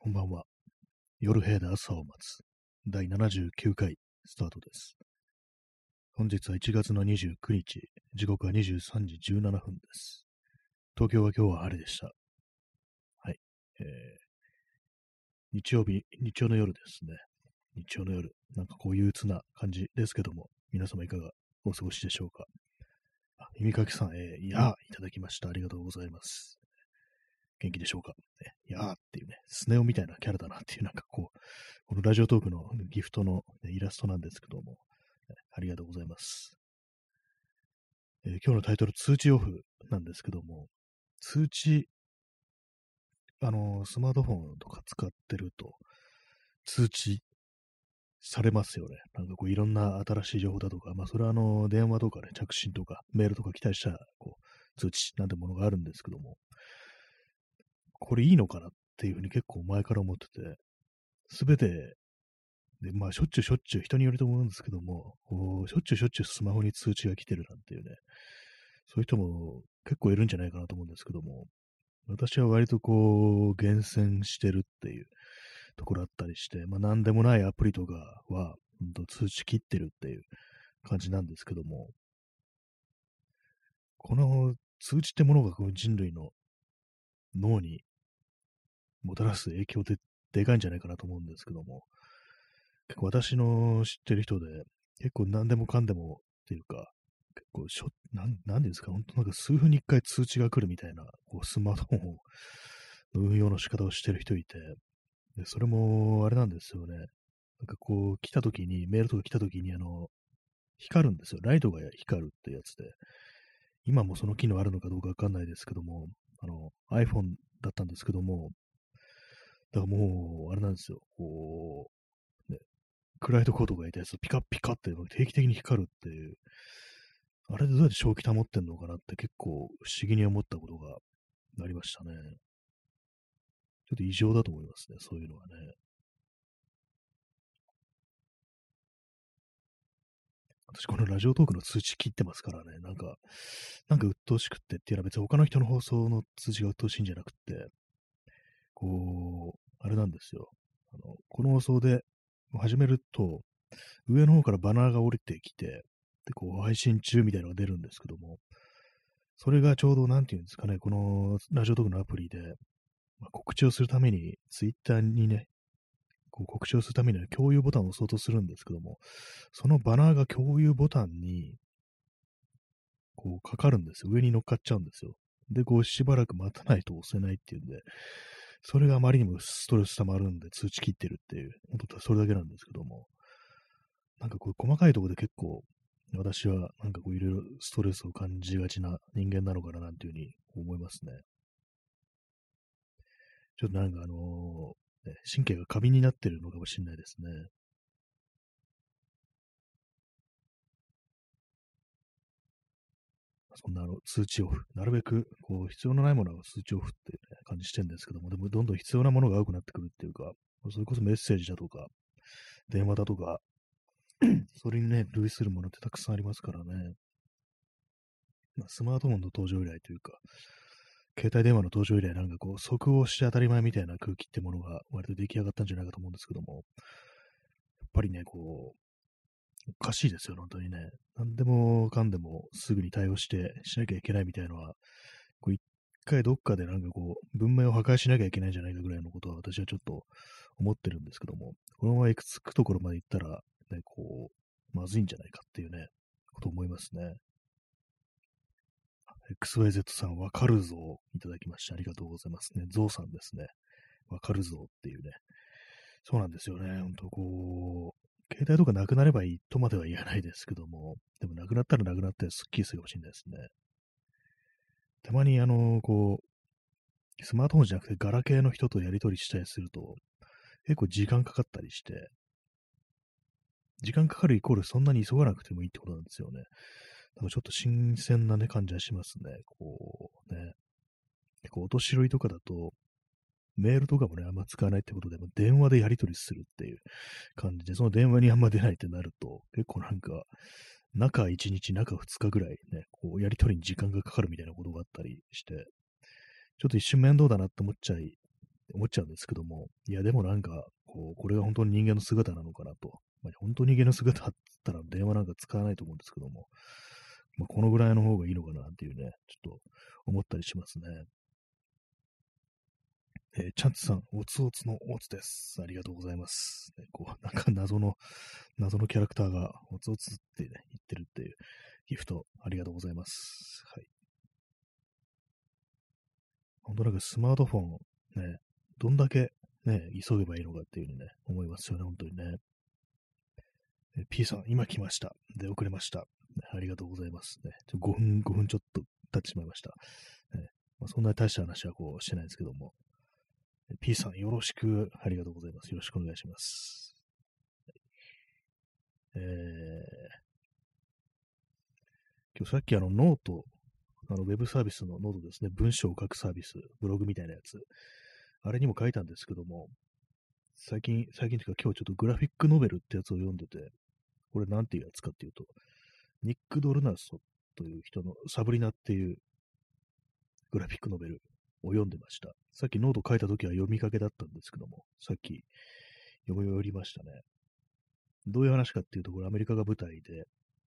こんばんは。夜部屋で朝を待つ。第79回スタートです。本日は1月の29日、時刻は23時17分です。東京は今日は晴れでした。はい。えー、日曜日、日曜の夜ですね。日曜の夜、なんかこう憂鬱な感じですけども、皆様いかがお過ごしでしょうか？あ、耳かきさん、えー、いやー、いただきました。ありがとうございます。元気でしょうか？ね、いやーっていうね、スネ夫みたいなキャラだなっていう、なんかこう、このラジオトークのギフトの、ね、イラストなんですけども、ねありがとうございます、えー今日のタイトル、通知オフなんですけども、通知、あのースマートフォンとか使ってると、通知されますよね。なんかこういろんな新しい情報だとか、まあそれはあの電話とかね、着信とかメールとか来たりした、こう通知なんてものがあるんですけども、これいいのかなっていうふうに結構前から思ってて、すべて、で、まあしょっちゅうしょっちゅう人によると思うんですけども、こうしょっちゅうしょっちゅうスマホに通知が来てるなんていうね、そういう人も結構いるんじゃないかなと思うんですけども、私は割とこう、厳選してるっていうところあったりして、まあ何でもないアプリとかは、うんと通知切ってるっていう感じなんですけども、この通知ってものがこう人類の脳にもたらす影響ってでかいんじゃないかなと思うんですけども、結構私の知ってる人で、結構何でもかんでもっていうか、結構しょ、なん、なんですか、本当なんか数分に一回通知が来るみたいな、こうスマートフォン、の 運用の仕方をしてる人いて、で、それも、あれなんですよね。なんかこう、来た時に、メールとか来た時に、あの、光るんですよ。ライトが光るってやつで。今もその機能あるのかどうかわかんないですけども、あの、iPhone だったんですけども、だからもう、あれなんですよ。こう、ね、暗いところとかいたやつ、ピカピカって定期的に光るっていう、あれでどうやって正気保ってんのかなって結構不思議に思ったことがありましたね。ちょっと異常だと思いますね、そういうのはね。私、このラジオトークの通知切ってますからね、なんか、なんか鬱陶しくってっていうのは別に他の人の放送の通知が鬱陶しいんじゃなくって、こう、あれなんですよ。あの、この放送で始めると、上の方からバナーが降りてきて、で、こう、配信中みたいなのが出るんですけども、それがちょうど、なんていうんですかね、このラジオトークのアプリで、まあ告知をするために、ツイッターにね、こう告知をするためには共有ボタンを押そうとするんですけども、そのバナーが共有ボタンに、こう、かかるんですよ。上に乗っかっちゃうんですよ。で、こう、しばらく待たないと押せないっていうんで、それがあまりにもストレス溜まるんで通知切ってるっていう、本当それだけなんですけども、なんかこう、細かいところで結構、私はなんかこう、いろいろストレスを感じがちな人間なのかななんていうふうに思いますね。ちょっとなんかあのーね神経が過敏になってるのかもしれないですね。そんなあの通知オフ、なるべくこう必要のないものは通知オフっていう、ね、感じしてるんですけども、でもどんどん必要なものが多くなってくるっていうか、それこそメッセージだとか、電話だとか、それにね、類するものってたくさんありますからね。まあ、スマートフォンの登場以来というか、携帯電話の登場以来なんかこう、即応して当たり前みたいな空気ってものが割と出来上がったんじゃないかと思うんですけども、やっぱりね、こう、おかしいですよ、本当にね。何でもかんでもすぐに対応してしなきゃいけないみたいなのは、こう一回どっかでなんかこう、文明を破壊しなきゃいけないんじゃないかぐらいのことは私はちょっと思ってるんですけども、このまま行くつくところまで行ったら、ね、こう、まずいんじゃないかっていうね、こと思いますね。XYZ さん、わかるぞ、いただきましてありがとうございますね。ゾウさんですね。わかるぞっていうね。そうなんですよね。ほんとこう、携帯とかなくなればいいとまでは言わないですけども、でもなくなったらなくなってすっきりするかもしれないですね。たまにあの、こう、スマートフォンじゃなくてガラケーの人とやり取りしたりすると、結構時間かかったりして、時間かかるイコールそんなに急がなくてもいいってことなんですよね。だかちょっと新鮮なね、感じはしますね。こう、ね。結構お年寄りとかだと、メールとかもね、あんま使わないってことで、も電話でやり取りするっていう感じで、その電話にあんま出ないってなると、結構なんか、中1日、中2日ぐらいね、こう、やり取りに時間がかかるみたいなことがあったりして、ちょっと一瞬面倒だなって思っちゃい思っちゃうんですけども、いや、でもなんか、こう、これが本当に人間の姿なのかなと。まあ、本当に人間の姿だったら電話なんか使わないと思うんですけども、まあ、このぐらいの方がいいのかなっていうね、ちょっと思ったりしますね。えー、チャンツさん、おつおつのおつです。ありがとうございます。ね、こう、なんか謎の、謎のキャラクターが、おつおつってね、言ってるっていうギフト、ありがとうございます。はい。本当なんかスマートフォン、ね、どんだけね、急げばいいのかっていうふうにね、思いますよね、本当にね。え P さん、今来ました。で、遅れました。ありがとうございます。ね、5分、5分ちょっと経ってしまいました。ねまあ、そんなに大した話はこうしてないですけども。P さん、よろしく、ありがとうございます。よろしくお願いします。えー、今日さっきあの note、あのウェブサービスのノートですね、文章を書くサービス、ブログみたいなやつ、あれにも書いたんですけども、最近、最近というか今日ちょっとグラフィックノベルってやつを読んでて、これなんていうやつかっていうと、ニック・ドルナソという人のサブリナっていうグラフィックノベルを読んでました。さっきノート書いた時は読みかけだったんですけども、さっき読み終わりましたね。どういう話かっていうと、これアメリカが舞台で、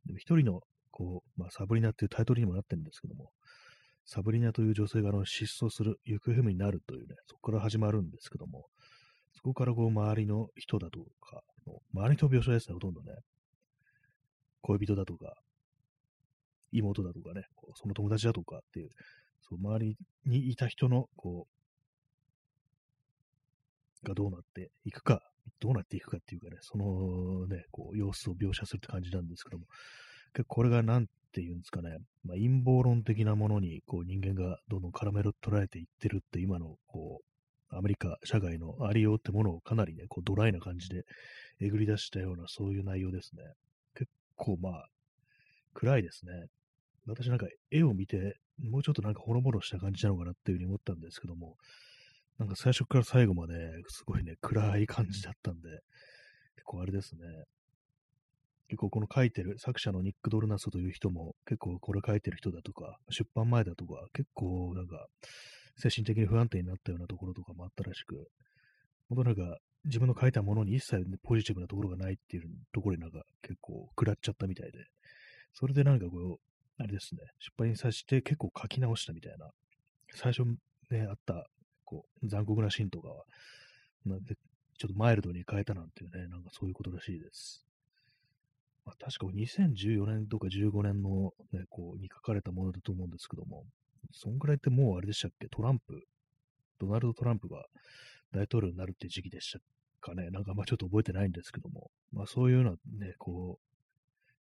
でも一人の、こう、まあ、サブリナっていうタイトルにもなってるんですけども、サブリナという女性があの失踪する、行方不明になるというね、そこから始まるんですけども、そこからこう周りの人だとか、周りの描写ですね、ほとんどね。恋人だとか、妹だとかね、その友達だとかっていう、そう周りにいた人の、こう、がどうなっていくか、どうなっていくかっていうかね、そのね、こう、様子を描写するって感じなんですけども、結構これがなんていうんですかね、まあ、陰謀論的なものにこう人間がどんどん絡め捉えていってるって今のこうアメリカ社会のありようってものをかなりね、こうドライな感じでえぐり出したようなそういう内容ですね。結構まあ暗いですね。私なんか絵を見てもうちょっとなんかほのぼのした感じなのかなっていうふうに思ったんですけども、なんか最初から最後まですごいね、暗い感じだったんで、結構あれですね。結構この書いてる作者のニック・ドルナスという人も結構これ書いてる人だとか、出版前だとか、結構なんか精神的に不安定になったようなところとかもあったらしく、本当なんか自分の書いたものに一切、ポジティブなところがないっていうところになんか結構食らっちゃったみたいで、それでなんかこう、あれですね、失敗にさして結構書き直したみたいな、最初ね、あったこう残酷なシーンとかは、なんでちょっとマイルドに変えたなんていうね、なんかそういうことらしいです。まあ、確か2014年とか15年の、ね、こうに書かれたものだと思うんですけども、そんぐらいってもうあれでしたっけ？トランプ、ドナルド・トランプが大統領になるって時期でしたかね。なんかまあちょっと覚えてないんですけども、まあそういうようなね、こ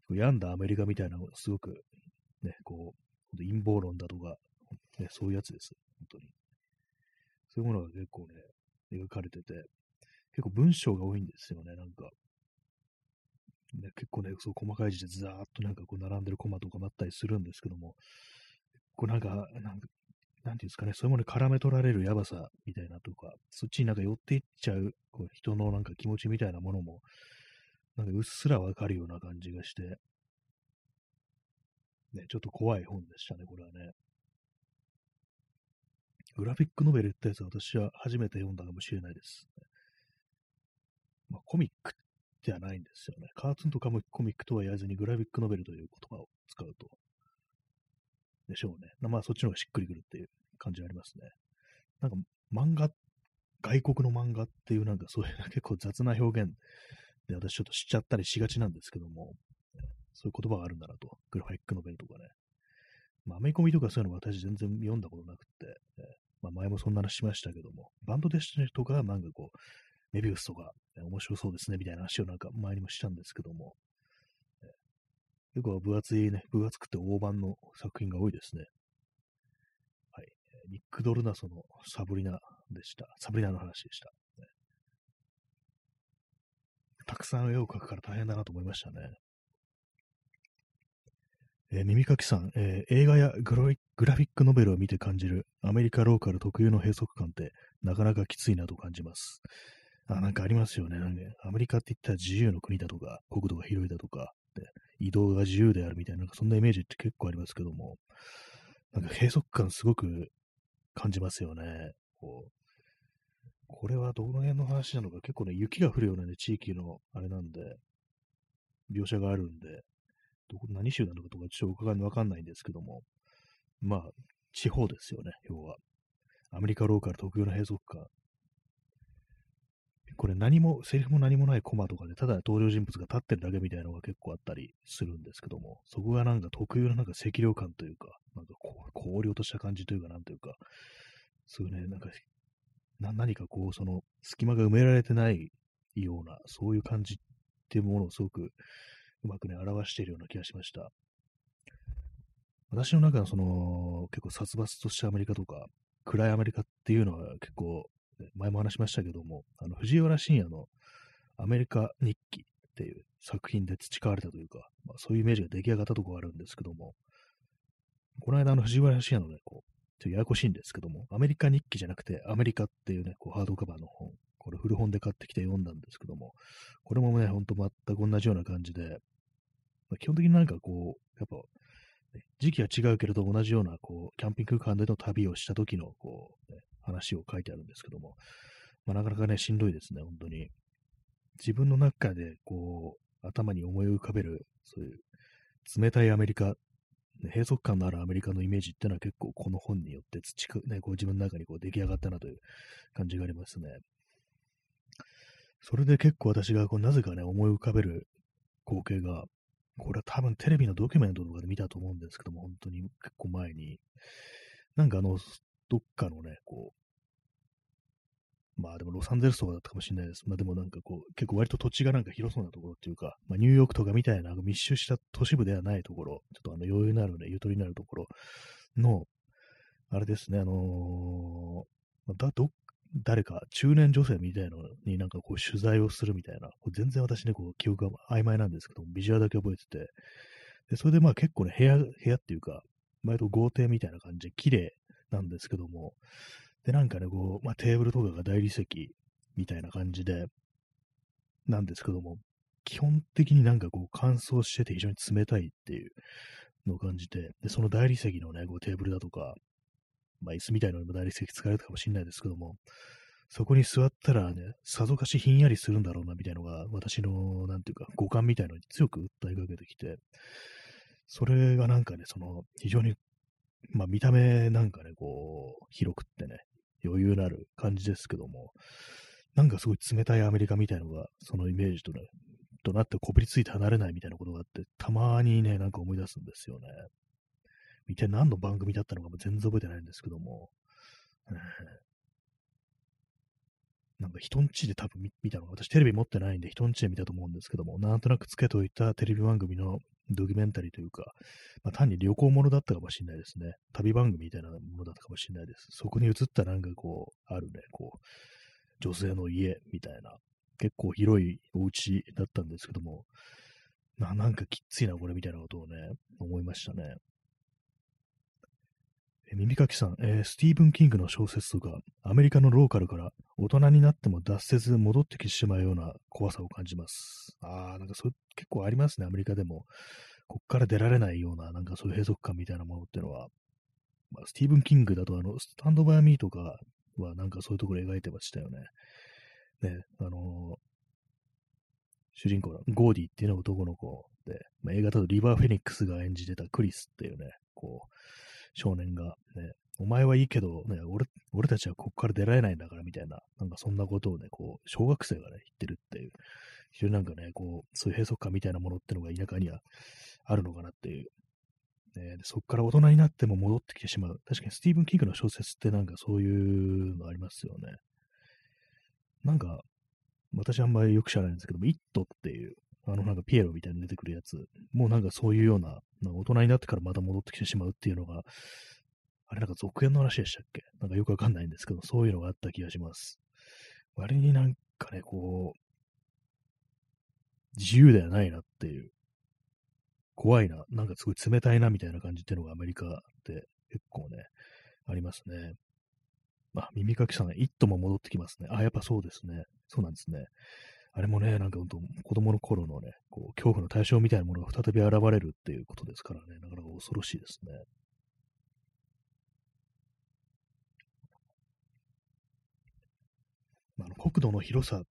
う、病んだアメリカみたいなのがすごくね、こう、陰謀論だとか、ね、そういうやつです。本当に。そういうものが結構ね、描かれてて、結構文章が多いんですよね、なんか。ね、結構ね、そう細かい字でずーっとなんかこう並んでるコマとかもあったりするんですけども、こうなんか、なんか、なんていうんですかね、そういうものに絡め取られるやばさみたいなとか、そっちになんか寄っていっちゃうこう人のなんか気持ちみたいなものも、なんかうっすらわかるような感じがして、ね、ちょっと怖い本でしたね、これはね。グラフィックノベルってやつは私は初めて読んだかもしれないです。まあ、コミックではないんですよね。カートゥーンとかもコミックとは言わずにグラフィックノベルという言葉を使うと。でしょうね。まあそっちの方がしっくりくるっていう感じがありますね。なんか漫画、外国の漫画っていうなんかそういう結構雑な表現で私ちょっと知っちゃったりしがちなんですけども、そういう言葉があるんだなと。グラフィックノベルとかね。まあ、アメコミとかそういうの私全然読んだことなくて、えまあ、前もそんな話しましたけども、バンドデスティとかなんかこう、メビウスとか、面白そうですね、みたいな話をなんか前にもしたんですけども、結構分厚いね、分厚くて大判の作品が多いですね。はい。ニック・ドルナソのサブリナでした。サブリナの話でした。たくさん絵を描くから大変だなと思いましたね。えー、耳かきさん、えー、映画やグラフィックノベルを見て感じるアメリカローカル特有の閉塞感ってなかなかきついなと感じます。あ、なんかありますよね。なんかアメリカって言ったら自由の国だとか、国土が広いだとか、で移動が自由であるみたいな、なんかそんなイメージって結構ありますけども、なんか閉塞感すごく感じますよね。こうこれはどの辺の話なのか、結構ね、雪が降るようなね、地域のあれなんで、描写があるんで、どこ何州なのかとかちょっとわかんないんですけども、まあ、地方ですよね、要は。アメリカローカル特有の閉塞感。これ何も、セリフも何もないコマとかで、ただ登場人物が立ってるだけみたいなのが結構あったりするんですけども、そこがなんか特有のなんか赤涼感というか、なんかこう、荒涼とした感じというか、なんというか、そういうね、なんか、な何かこう、その、隙間が埋められてないような、そういう感じっていうものをすごくうまくね、表しているような気がしました。私の中のその、結構殺伐としたアメリカとか、暗いアメリカっていうのは結構、前も話しましたけども、あの、藤原信也のアメリカ日記っていう作品で培われたというか、まあ、そういうイメージが出来上がったところがあるんですけども、この間、あの、藤原信也のね、こう、ちょっとややこしいんですけども、アメリカ日記じゃなくて、アメリカっていうね、こう、ハードカバーの本、これ古本で買ってきて読んだんですけども、これもね、ほんと全く同じような感じで、まあ、基本的になんかこう、やっぱ、ね時期は違うけれど同じような、こう、キャンピングカーでの旅をした時の、こう、ね、話を書いてあるんですけども、まあ、なかなかね、しんどいですね、本当に。自分の中で、こう、頭に思い浮かべる、そういう、冷たいアメリカ閉塞感のあるアメリカのイメージっていうのは結構この本によって培、ね、こう自分の中にこう出来上がったなという感じがありますね。それで結構私がこうなぜかね、思い浮かべる光景が、これは多分テレビのドキュメントとかで見たと思うんですけども、本当に結構前に、なんかあの、どっかのね、こう、まあでもロサンゼルスとかだったかもしれないです。まあでもなんかこう、結構割と土地がなんか広そうなところっていうか、まあニューヨークとかみたいな密集した都市部ではないところ、ちょっとあの余裕のあるね、ゆとりのあるところの、あれですね、あのー、だ、ど、誰か中年女性みたいのになんかこう取材をするみたいな、こ全然私ね、こう記憶が曖昧なんですけどビジュアルだけ覚えてて、で、それでまあ結構ね、部屋、部屋っていうか、割と豪邸みたいな感じで綺麗なんですけども、で、なんかね、こう、まあ、テーブルとかが大理石みたいな感じで、なんですけども、基本的になんかこう乾燥してて非常に冷たいっていうのを感じて、で、その大理石のね、こうテーブルだとか、まあ椅子みたいなのにも大理石使われたかもしれないですけども、そこに座ったらね、さぞかしひんやりするんだろうなみたいなのが、私の、なんていうか、五感みたいなのに強く訴えかけてきて、それがなんかね、その、非常に、まあ見た目なんかね、こう、広くってね、余裕のある感じですけども、なんかすごい冷たいアメリカみたいのが、そのイメージとね、となってこびりついて離れないみたいなことがあって、たまにね、なんか思い出すんですよね。見て何の番組だったのかも全然覚えてないんですけども、なんか人んちで多分見たのが私テレビ持ってないんで人んちで見たと思うんですけども、なんとなくつけといたテレビ番組のドキュメンタリーというか、まあ、単に旅行ものだったかもしれないですね。旅番組みたいなものだったかもしれないです。そこに映ったなんかこう、あるね、こう、女性の家みたいな、結構広いお家だったんですけども、ななんかきついな、これみたいなことをね、思いましたね。耳かきさん、えー、スティーブン・キングの小説とか、アメリカのローカルから大人になっても脱せず戻ってきてしまうような怖さを感じます。ああ、なんかそれ結構ありますね、アメリカでも。こっから出られないような、なんかそういう閉塞感みたいなものっていうのは。まあ、スティーブン・キングだと、あの、スタンド・バイ・ミーとかはなんかそういうところ描いてましたよね。ね、あのー、主人公のゴーディっていうのは男の子で、まあ、映画だとリバー・フェニックスが演じてたクリスっていうね、こう、少年が、ね、お前はいいけど、ね、俺、俺たちはここから出られないんだからみたいな、なんかそんなことをね、こう、小学生がね、言ってるっていう、非常になんかね、こう、そういう閉塞感みたいなものってのが田舎にはあるのかなっていう。ね、でそこから大人になっても戻ってきてしまう。確かにスティーブン・キングの小説ってなんかそういうのありますよね。なんか、私あんまりよく知らないんですけども、イットっていう、あのなんかピエロみたいに出てくるやつ、もうなんかそういうような、なんか大人になってからまた戻ってきてしまうっていうのが、あれなんか続編の話でしたっけ？なんかよくわかんないんですけど、そういうのがあった気がします。割になんかね、こう、自由ではないなっていう、怖いな、なんかすごい冷たいなみたいな感じっていうのがアメリカって結構ね、ありますね。あ、耳かきさん、イットも戻ってきますね。あ、やっぱそうですね。そうなんですね。あれもね、なんか本当、子供の頃のね、こう、恐怖の対象みたいなものが再び現れるっていうことですからね、なかなか恐ろしいですね。まあ、の国土の広さ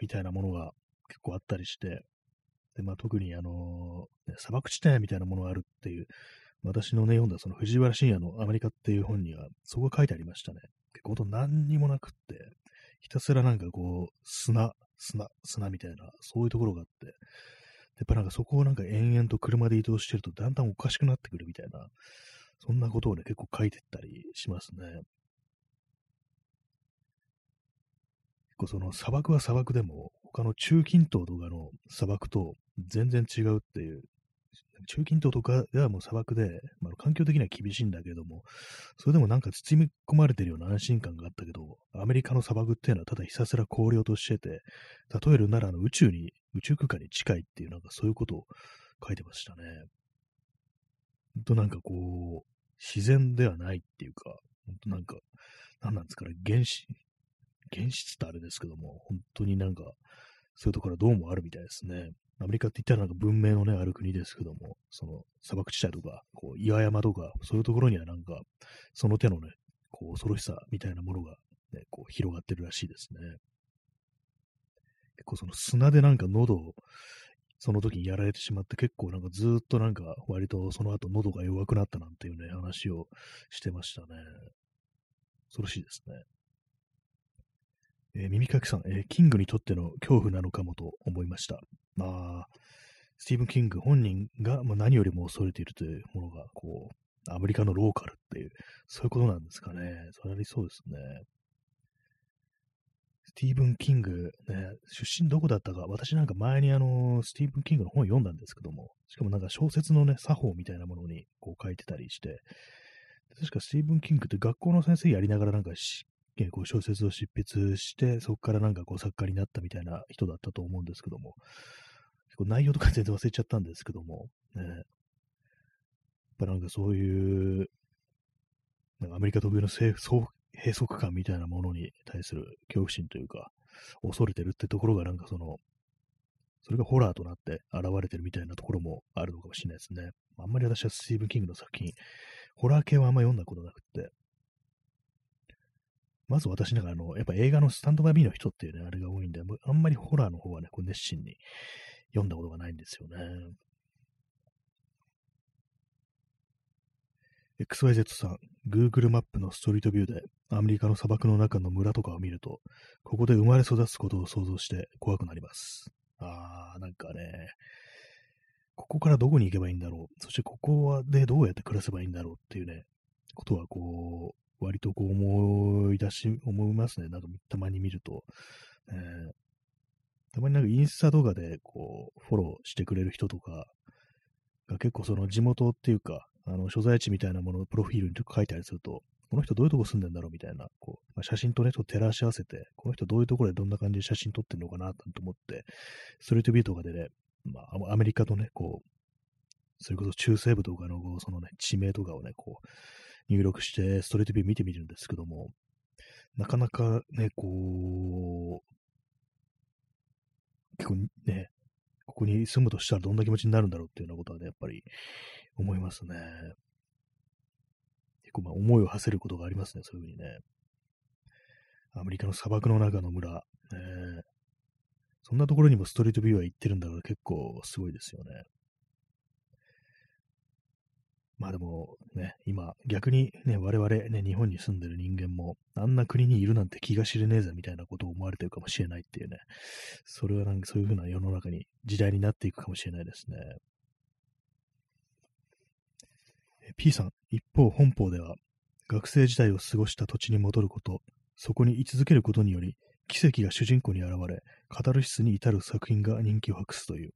みたいなものが結構あったりして、で、まあ、特にあのね、砂漠地帯みたいなものがあるっていう、私のね、読んだその藤原信也のアメリカっていう本には、そこが書いてありましたね。結構ほんと何にもなくって、ひたすらなんかこう、砂、砂、砂みたいな、そういうところがあって、やっぱなんかそこをなんか延々と車で移動してるとだんだんおかしくなってくるみたいな、そんなことをね、結構書いてったりしますね。結構その砂漠は砂漠でも、他の中近東とかの砂漠と全然違うっていう中近東とかではもう砂漠で、まあ、環境的には厳しいんだけども、それでもなんか包み込まれてるような安心感があったけど、アメリカの砂漠っていうのはただひたすら氷をとしてて、例えるならあの宇宙に、宇宙空間に近いっていうなんかそういうことを書いてましたね。ほんとなんかこう、自然ではないっていうか、ほんとなんか、何なんですかね、原子、原質ってあれですけども、本当になんか、そういうところはどうもあるみたいですね。アメリカって言ったらなんか文明のね、ある国ですけども、その砂漠地帯とか、こう岩山とか、そういうところにはなんか、その手のね、こう恐ろしさみたいなものが、ね、こう広がってるらしいですね。結構その砂でなんか喉を、その時にやられてしまって結構なんかずっとなんか割とその後喉が弱くなったなんていうね、話をしてましたね。恐ろしいですね。えー、耳かきさん、えー、キングにとっての恐怖なのかもと思いました。まあ、スティーブン・キング本人が、まあ、何よりも恐れているというものが、こう、アメリカのローカルっていう、そういうことなんですかね。それありそうですね。スティーブン・キング、ね、出身どこだったか、私なんか前にあの、スティーブン・キングの本を読んだんですけども、しかもなんか小説のね、作法みたいなものにこう書いてたりして、確かスティーブン・キングって学校の先生やりながらなんかこう小説を執筆して、そこからなんかこう作家になったみたいな人だったと思うんですけども、結構内容とか全然忘れちゃったんですけども、ね、やっぱなんかそういう、なんかアメリカ特有の閉塞感みたいなものに対する恐怖心というか、恐れてるってところがなんかその、それがホラーとなって現れてるみたいなところもあるのかもしれないですね。あんまり私はスティーブン・キングの作品、ホラー系はあんまり読んだことなくて、まず私なんかあの、やっぱ映画のスタンドバイビーの人っていうね、あれが多いんで、あんまりホラーの方はね、こう熱心に読んだことがないんですよね。XYZ さん、Google マップのストリートビューでアメリカの砂漠の中の村とかを見ると、ここで生まれ育つことを想像して怖くなります。あー、なんかね、ここからどこに行けばいいんだろう。そしてここでどうやって暮らせばいいんだろうっていうね、ことはこう、割とこう思い出し、思いますね。なんかたまに見ると。えー、たまになんかインスタとかでこう、フォローしてくれる人とかが結構その地元っていうか、あの、所在地みたいなものをプロフィールに書いたりすると、この人どういうとこ住んでんだろうみたいな、こう、まあ、写真とね、と照らし合わせて、この人どういうところでどんな感じで写真撮ってんのかなと思って、ストリートビューとかでね、まあ、アメリカとね、こう、それこそ中西部とかの、そのね、地名とかをね、こう、入力してストレートビュー見てみるんですけども、なかなかね、こう、結構ね、ここに住むとしたらどんな気持ちになるんだろうっていうようなことはね、やっぱり思いますね。結構まあ思いを馳せることがありますね、そういうふうにね。アメリカの砂漠の中の村、えそんなところにもストリートビューは行ってるんだから結構すごいですよね。まあでもね、今逆にね、我々ね、日本に住んでる人間も、あんな国にいるなんて気が知れねえぜみたいなことを思われてるかもしれないっていうね、それはなんかそういう風な世の中に、時代になっていくかもしれないですね。P さん、一方本邦では、学生時代を過ごした土地に戻ること、そこに居続けることにより、奇跡が主人公に現れ、カタルシスに至る作品が人気を博すという、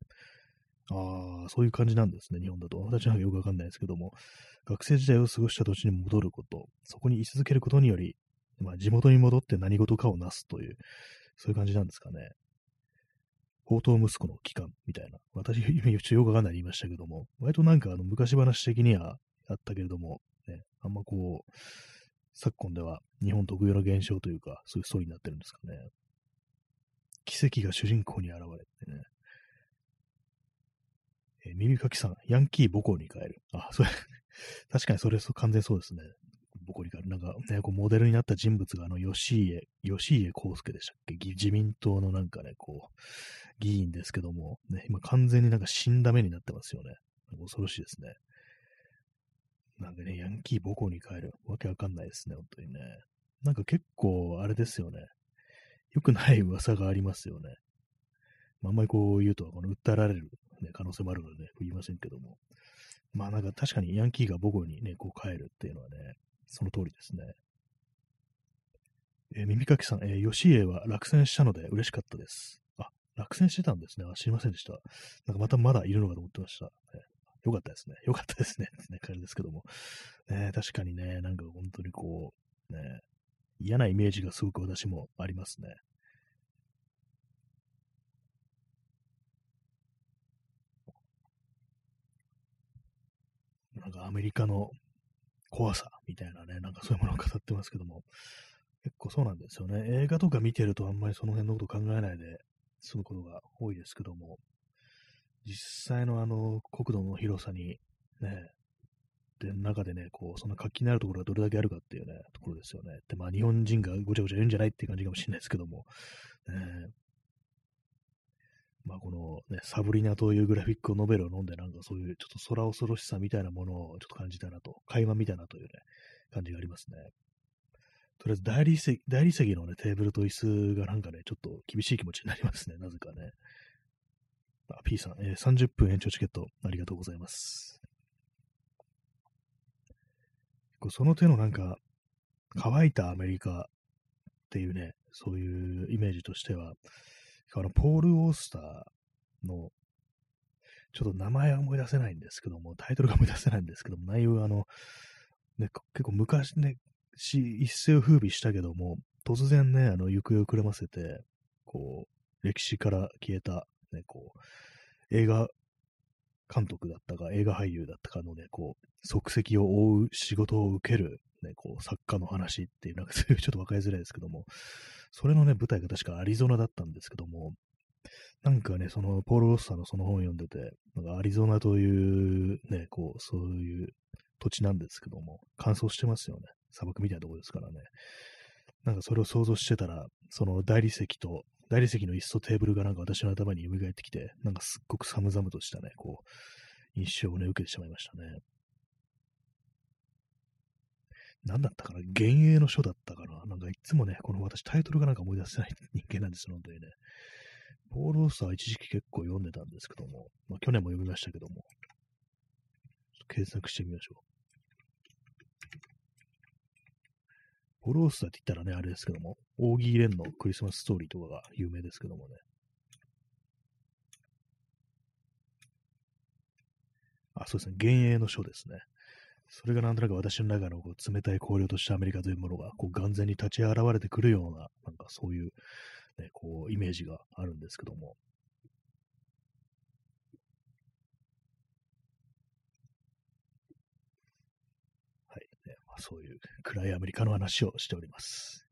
ああ、そういう感じなんですね、日本だと。私はよくわかんないですけども、学生時代を過ごした土地に戻ること、そこに居続けることにより、まあ、地元に戻って何事かをなすという、そういう感じなんですかね。宝刀息子の期間みたいな。私、よくわかんない言いましたけども、割となんかあの昔話的にはあったけれども、ね、あんまこう、昨今では日本特有の現象というか、そういうストーリーになってるんですかね。奇跡が主人公に現れてね。耳かきさん、ヤンキー母校に帰る。あ、それ 確かにそれ完全そうですね。ボコリか、なんかね、こうモデルになった人物が、あの、吉家、吉家康介でしたっけ？自民党のなんかね、こう、議員ですけども、ね、今完全になんか死んだ目になってますよね。恐ろしいですね。なんかね、ヤンキー母校に帰る。わけわかんないですね、本当にね。なんか結構、あれですよね。良くない噂がありますよね。まあ、あんまりこう言うと、この訴えられる、ね、可能性もあるので、ね、言いませんけども。まあなんか確かにヤンキーが母校にね、こう帰るっていうのはね、その通りですね。えー、耳かきさん、えー、吉家は落選したので嬉しかったです。あ、落選してたんですね。あ、知りませんでした。なんかまたまだいるのかと思ってました。ね、よかったですね。よかったですね。ってね、感じですけども。ね、確かにね、なんか本当にこう、ね、嫌なイメージがすごく私もありますね。なんかアメリカの怖さみたいなね、なんかそういうものを語ってますけども、結構そうなんですよね。映画とか見てるとあんまりその辺のこと考えないで済むことが多いですけども、実際のあの国土の広さにね、で、中でね、こう、その活気になるところがどれだけあるかっていうね、ところですよね。で、まあ日本人がごちゃごちゃ言うんじゃないっていう感じかもしれないですけども、ね、まあ、この、ね、サブリナというグラフィックノベルを飲んで、なんかそういうちょっと空恐ろしさみたいなものをちょっと感じたなと、垣間見たなというね、感じがありますね。とりあえず大理石、大理石のね、テーブルと椅子がなんかね、ちょっと厳しい気持ちになりますね、なぜかね。あ、P さん、えー、30分延長チケットありがとうございます。その手のなんか、乾いたアメリカっていうね、そういうイメージとしては、あの、ポール・オースターの、ちょっと名前は思い出せないんですけども、タイトルが思い出せないんですけども、内容があの、ね、結構昔ね、一世を風靡したけども、突然ね、あの、行方をくれませて、こう、歴史から消えた、ね、こう、映画監督だったか、映画俳優だったかのね、こう、足跡を追う仕事を受ける、ね、こう、作家の話っていう、なんかそういうちょっと分かりづらいですけども、それのね、舞台が確かアリゾナだったんですけども、なんかね、その、ポール・ロッサーのその本を読んでて、なんかアリゾナというね、こう、そういう土地なんですけども、乾燥してますよね。砂漠みたいなところですからね。なんかそれを想像してたら、その大理石と、大理石の椅子とテーブルがなんか私の頭に蘇ってきて、なんかすっごく寒々としたね、こう、印象をね、受けてしまいましたね。何だったかな？幻影の書だったかな？なんかいつもね、この私タイトルがなんか思い出せない人間なんですよ、本当にね。ポール・オースター一時期結構読んでたんですけども、まあ去年も読みましたけども、検索してみましょう。ポール・オースターって言ったらね、あれですけども、オーギー・レンのクリスマスストーリーとかが有名ですけどもね。あ、そうですね。幻影の書ですね。それがなんとなく私の中のこう冷たい荒涼としたアメリカというものがこう眼前に立ち現れてくるような、なんかそういう、ね、こうイメージがあるんですけども。はい、ねまあ、そういう暗いアメリカの話をしております。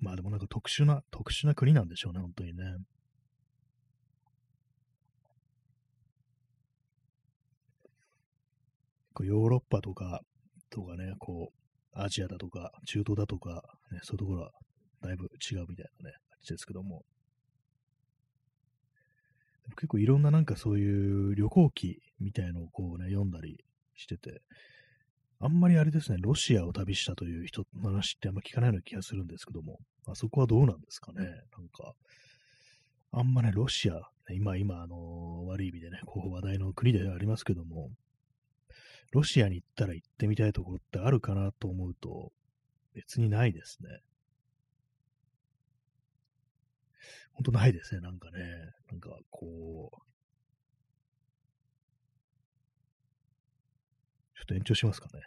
まあでもなんか特殊な、特殊な国なんでしょうね、本当にね。こうヨーロッパとか、とかね、こう、アジアだとか、中東だとか、ね、そういうところはだいぶ違うみたいなね、感じですけども。結構いろんななんかそういう旅行記みたいのをこうね、読んだりしてて、あんまりあれですね、ロシアを旅したという人の話ってあんま聞かないような気がするんですけども、あそこはどうなんですかね、なんか、あんまね、ロシア、今、今、あの、悪い意味でね、こう話題の国ではありますけども、ロシアに行ったら行ってみたいところってあるかなと思うと、別にないですね。ほんとないですね、なんかね。なんか、こう、ちょっと延長しますかね。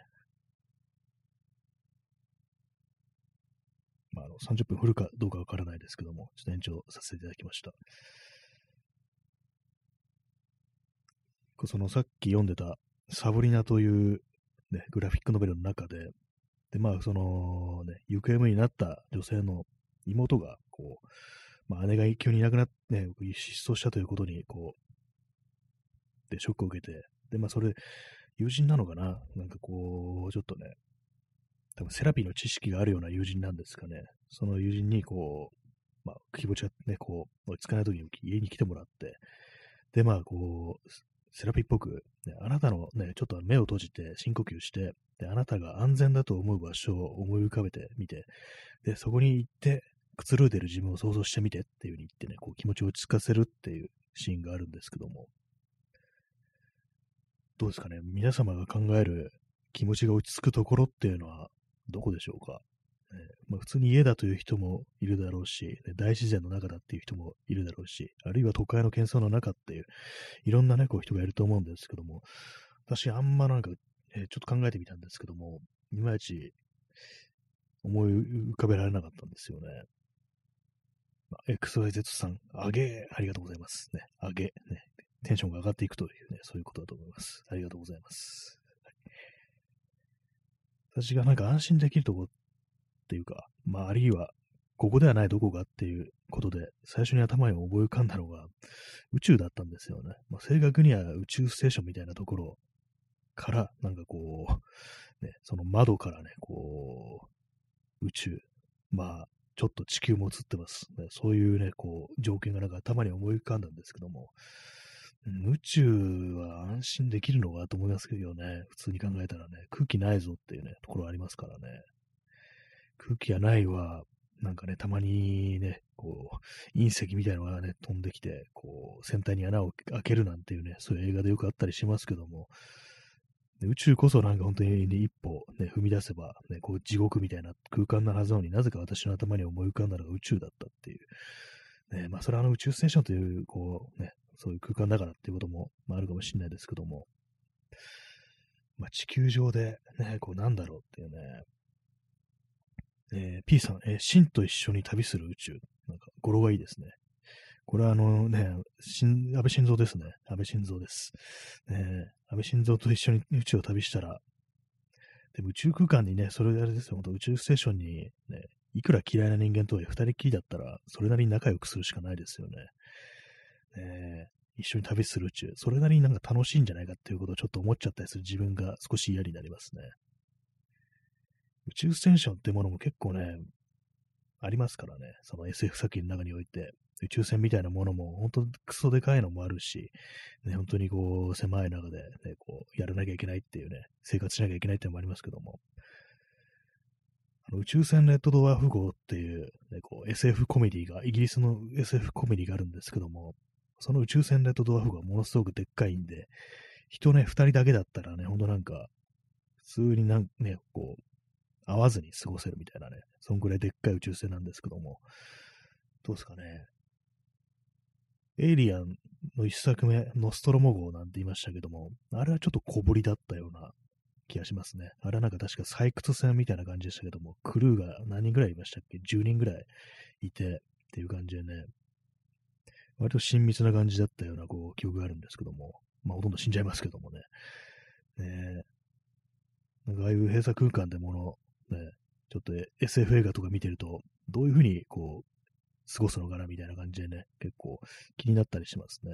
まあ、あの、30分振るかどうかわからないですけども、ちょっと延長させていただきました。そのさっき読んでたサブリナという、ね、グラフィックノベルの中で、で、まあ、その、ね、行方不明になった女性の妹が、こう、まあ、姉が急にいなくなって、ね、失踪したということに、こう、で、ショックを受けて、で、まあ、それ、友人なのかな？なんかこう、ちょっとね、多分セラピーの知識があるような友人なんですかね。その友人にこう、まあ、気持ちがね、こう、追いつかない時に家に来てもらって、で、まあ、こう、セラピーっぽく、ね、あなたのね、ちょっと目を閉じて深呼吸して、で、あなたが安全だと思う場所を思い浮かべてみて、で、そこに行って、くつろいでる自分を想像してみてっていう風に言ってね、こう気持ちを落ち着かせるっていうシーンがあるんですけども、どうですかね、皆様が考える気持ちが落ち着くところっていうのはどこでしょうか？ねまあ、普通に家だという人もいるだろうし、大自然の中だっていう人もいるだろうし、あるいは都会の喧騒の中っていう、いろんなね、こう人がいると思うんですけども、私あんまなんか、えー、ちょっと考えてみたんですけども、いまいち思い浮かべられなかったんですよね。XYZ さん、あげありがとうございます。ね、あげ、ね、テンションが上がっていくというね、そういうことだと思います。ありがとうございます。はい、私がなんか安心できるとこっていうか、まあ、あるいは、ここではないどこかっていうことで、最初に頭に思い浮かんだのが宇宙だったんですよね。まあ、正確には宇宙ステーションみたいなところから、なんかこう、ね、その窓からね、こう、宇宙、まあ、ちょっと地球も映ってます、ね。そういうね、こう、条件がなんか頭に思い浮かんだんですけども、宇宙は安心できるのかと思いますけどね、普通に考えたらね、空気ないぞっていうね、ところありますからね。空気がないは、なんかね、たまにね、こう、隕石みたいなのがね、飛んできて、こう、船体に穴を開けるなんていうね、そういう映画でよくあったりしますけども、宇宙こそなんか本当に、一歩、ね、踏み出せば、ね、こう地獄みたいな空間のはずなのになぜか私の頭に思い浮かんだのが宇宙だったっていう。ね、まあ、それはあの宇宙ステーションという、こう、ね、そういう空間だからっていうことも、まあ、あるかもしれないですけども、まあ、地球上で、ね、こうなんだろうっていうね、えー、P さん、えー、シンと一緒に旅する宇宙。なんか、語呂がいいですね。これはあのね、安倍晋三ですね。安倍晋三です。ね、安倍晋三と一緒に宇宙を旅したら、でも宇宙空間にね、それであれですよ、本当宇宙ステーションにね、いくら嫌いな人間とはいえ二人きりだったら、それなりに仲良くするしかないですよね。ね一緒に旅する宇宙、それなりになんか楽しいんじゃないかっていうことをちょっと思っちゃったりする自分が少し嫌になりますね。宇宙ステーションってものも結構ね、ありますからね。その SF 作品の中において。宇宙船みたいなものも、本当クソでかいのもあるし、ね、本当にこう、狭い中で、ね、こう、やらなきゃいけないっていうね、生活しなきゃいけないっていうのもありますけども、あの宇宙船レッドドワーフ号っていう、ね、こう SF コメディが、イギリスの SF コメディがあるんですけども、その宇宙船レッドドワーフ号はものすごくでっかいんで、人ね、二人だけだったらね、ほんとなんか、普通になんね、こう、会わずに過ごせるみたいなね、そんぐらいでっかい宇宙船なんですけども、どうですかね。エイリアンの一作目、ノストロモ号なんて言いましたけども、あれはちょっと小ぶりだったような気がしますね。あれはなんか確か採掘船みたいな感じでしたけども、クルーが何人ぐらいいましたっけ ?10 人ぐらいいてっていう感じでね、割と親密な感じだったようなこう記憶があるんですけども、まあほとんど死んじゃいますけどもね。ねなんかああいう閉鎖空間でものね、ちょっと SF 映画とか見てると、どういうふうにこう、過ごすのかなみたいな感じでね、結構気になったりしますね。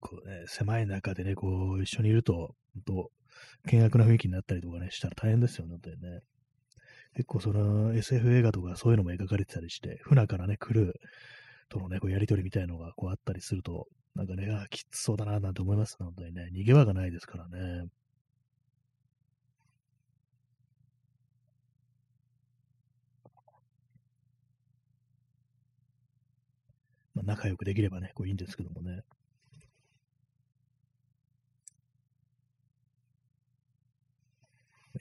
こうね、狭い中でね、こう、一緒にいると、と、険悪な雰囲気になったりとかね、したら大変ですよね、本当にね。結構その SF 映画とかそういうのも描かれてたりして、船からね、来るとのね、こうやりとりみたいのがこうあったりすると、なんかね、あきつそうだな、なんて思いますね、本当にね。逃げ場がないですからね。まあ、仲良くできればね、こういいんですけどもね。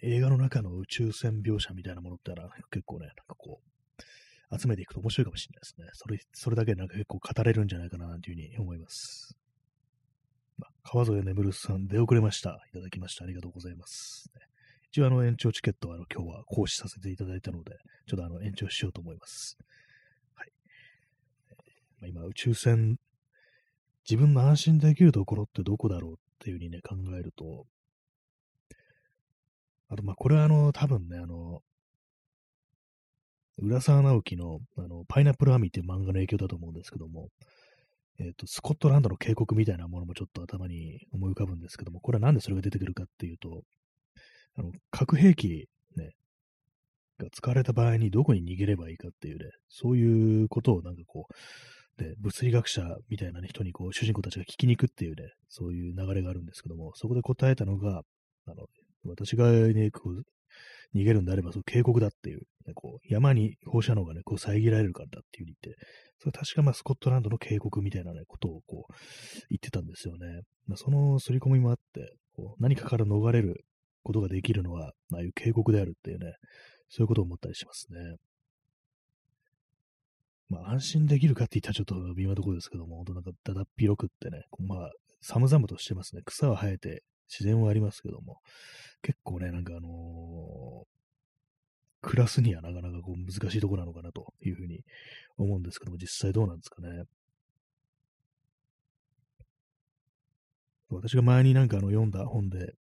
映画の中の宇宙船描写みたいなものってのは結構ね、なんかこう、集めていくと面白いかもしれないですね。それ、それだけなんか結構語れるんじゃないかな、というふうに思います。まあ、川添眠るさん、出遅れました。いただきました。ありがとうございます。一応あの延長チケットはあの今日は行使させていただいたので、ちょっとあの延長しようと思います。今、宇宙船、自分の安心できるところってどこだろうっていうふうにね、考えると、あと、ま、これはあの、多分ね、あの、浦沢直樹の、あの、パイナップルアミっていう漫画の影響だと思うんですけども、えっ、と、スコットランドの渓谷みたいなものもちょっと頭に思い浮かぶんですけども、これはなんでそれが出てくるかっていうと、あの、核兵器、ね、が使われた場合にどこに逃げればいいかっていうね、そういうことをなんかこう、物理学者みたいな、ね、人にこう、主人公たちが聞きに行くっていうね、そういう流れがあるんですけども、そこで答えたのが、あの、私がね、こう、逃げるんであれば、そう、渓谷だっていう、ね、こう、山に放射能がね、こう、遮られるからだっていうふうに言って、それ確かまあ、スコットランドの渓谷みたいなね、ことをこう、言ってたんですよね。まあ、その刷り込みもあって、こう何かから逃れることができるのは、ああいう渓谷であるっていうね、そういうことを思ったりしますね。まあ、安心できるかって言ったらちょっと微妙なところですけども、本当なんかだだっ広くってね、まあ、寒々としてますね。草は生えて、自然はありますけども、結構ね、なんかあのー、暮らすにはなかなかこう難しいところなのかなというふうに思うんですけども、実際どうなんですかね。私が前になんかあの読んだ本で、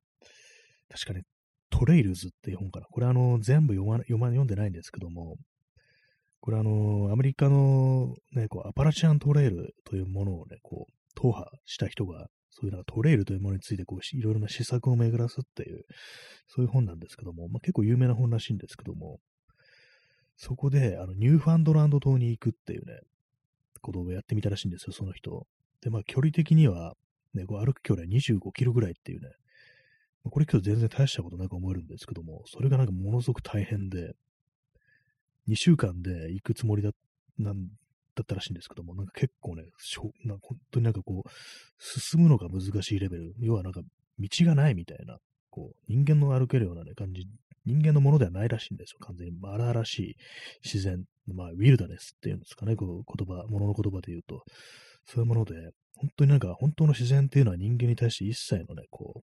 確かね、トレイルズっていう本かな。これあの、全部読ま、読ま、読んでないんですけども、これあの、アメリカのね、こう、アパラチアントレイルというものをね、こう、踏破した人が、そういうなんかトレイルというものについて、こう、いろいろな施策を巡らすっていう、そういう本なんですけども、まあ、結構有名な本らしいんですけども、そこで、あの、ニューファンドランド島に行くっていうね、ことをやってみたらしいんですよ、その人。で、まあ、距離的には、ね、こう歩く距離は25キロぐらいっていうね、これ今日全然大したことなく思えるんですけども、それがなんかものすごく大変で、2週間で行くつもりだなんだったらしいんですけども、なんか結構ね、しょな本当になんかこう、進むのが難しいレベル、要はなんか道がないみたいな、こう、人間の歩けるようなね、感じ、人間のものではないらしいんですよ、完全に。荒々しい自然、まあ、ウィルダネスっていうんですかね、こう言葉、ものの言葉で言うと、そういうもので、本当になんか、本当の自然っていうのは人間に対して一切のね、こう、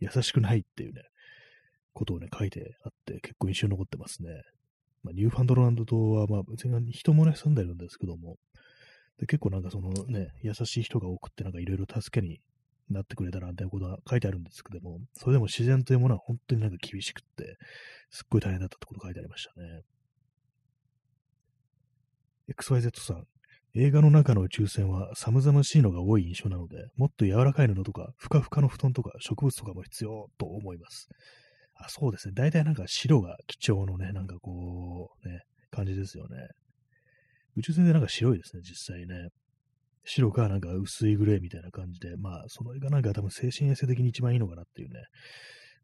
優しくないっていうね、ことをね、書いてあって、結構印象に残ってますね。まあ、ニューファンドランド島は、まあ、別に人もね、住んでるんですけども、で結構なんかそのね、優しい人が多くって、なんかいろいろ助けになってくれたら、みたいなことは書いてあるんですけども、それでも自然というものは本当になんか厳しくって、すっごい大変だったってこと書いてありましたね。XYZ さん、映画の中の宇宙船は寒々しいのが多い印象なので、もっと柔らかい布とか、ふかふかの布団とか植物とかも必要と思います。あそうですね。大体なんか白が貴重のね、なんかこう、ね、感じですよね。宇宙船でなんか白いですね、実際ね。白かなんか薄いグレーみたいな感じで、まあ、その絵がなんか多分精神衛生的に一番いいのかなっていうね、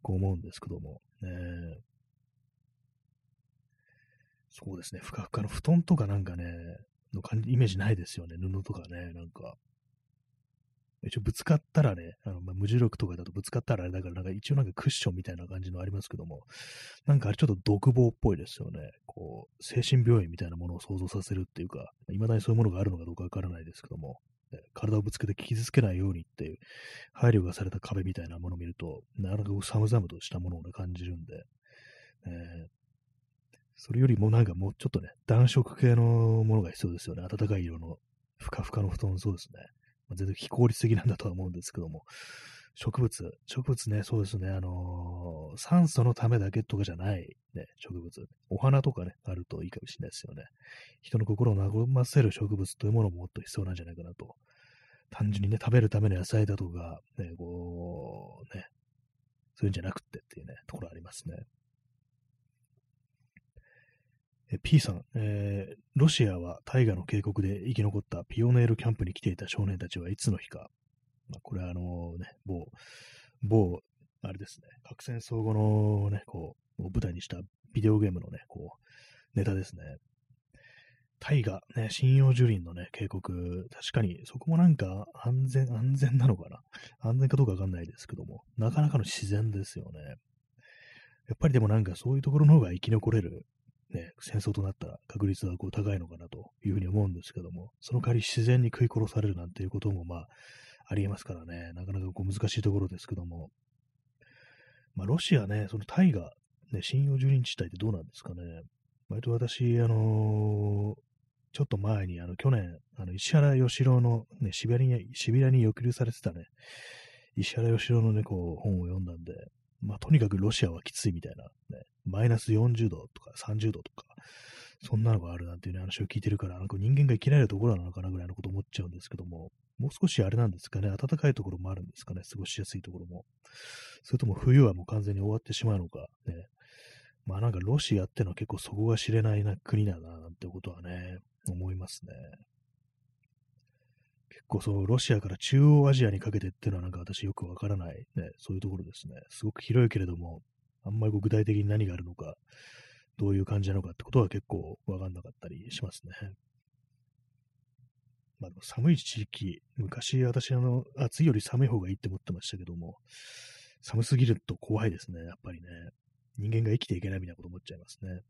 こう思うんですけども。ね、そうですね。ふかふかの布団とかなんかね、の感じ、イメージないですよね。布とかね、なんか。一応ぶつかったらね、あのまあ、無重力とかだとぶつかったらあれだから、なんか一応なんかクッションみたいな感じのありますけども、なんかあれちょっと独房っぽいですよね。こう、精神病院みたいなものを想像させるっていうか、未だにそういうものがあるのかどうかわからないですけども、体をぶつけて傷つけないようにっていう配慮がされた壁みたいなものを見ると、なかなか寒々としたものを、ね、感じるんで、えー、それよりもなんかもうちょっとね、暖色系のものが必要ですよね。暖かい色のふかふかの布団、そうですね。全然非効率的なんだとは思うんですけども。植物、植物ね、そうですね、あのー、酸素のためだけとかじゃない、ね、植物。お花とかね、あるといいかもしれないですよね。人の心を和ませる植物というものももっと必要なんじゃないかなと。単純にね、食べるための野菜だとか、ね、こう、ね、そういうんじゃなくてっていうね、ところありますね。P さん、えー、ロシアは大河の渓谷で生き残ったピオネールキャンプに来ていた少年たちはいつの日か。まあ、これはあのね、某、某、あれですね、核戦争後のね、こう、舞台にしたビデオゲームのね、こう、ネタですね。大河、ね、信用樹林のね、渓谷、確かにそこもなんか安全、安全なのかな？安全かどうかわかんないですけども、なかなかの自然ですよね。やっぱりでもなんかそういうところの方が生き残れるね、戦争となったら確率はこう高いのかなというふうに思うんですけども、その代わり自然に食い殺されるなんていうこともまあ、ありえますからね、なかなかこう難しいところですけども、まあ、ロシアね、そのタイガね、信用樹林地帯ってどうなんですかね。割と私、あのー、ちょっと前に、あの、去年、あの、石原義郎の、ね、シビリに、シビリに抑留されてたね、石原義郎のね、こう、本を読んだんで、まあ、とにかくロシアはきついみたいな、ね、マイナス40度とか30度とか、そんなのがあるなんていう、ね、話を聞いてるから、なんか人間が生きられるところなのかなぐらいのこと思っちゃうんですけども、もう少しあれなんですかね、暖かいところもあるんですかね、過ごしやすいところも。それとも冬はもう完全に終わってしまうのか、ね。まあなんかロシアってのは結構そこが知れないな国だな、なんてことはね、思いますね。結構そう、ロシアから中央アジアにかけてっていうのはなんか私よくわからない、ね、そういうところですね。すごく広いけれども、あんまり具体的に何があるのか、どういう感じなのかってことは結構わかんなかったりしますね。まあ寒い地域、昔私あの、暑いより寒い方がいいって思ってましたけども、寒すぎると怖いですね、やっぱりね。人間が生きていけないみたいなこと思っちゃいますね。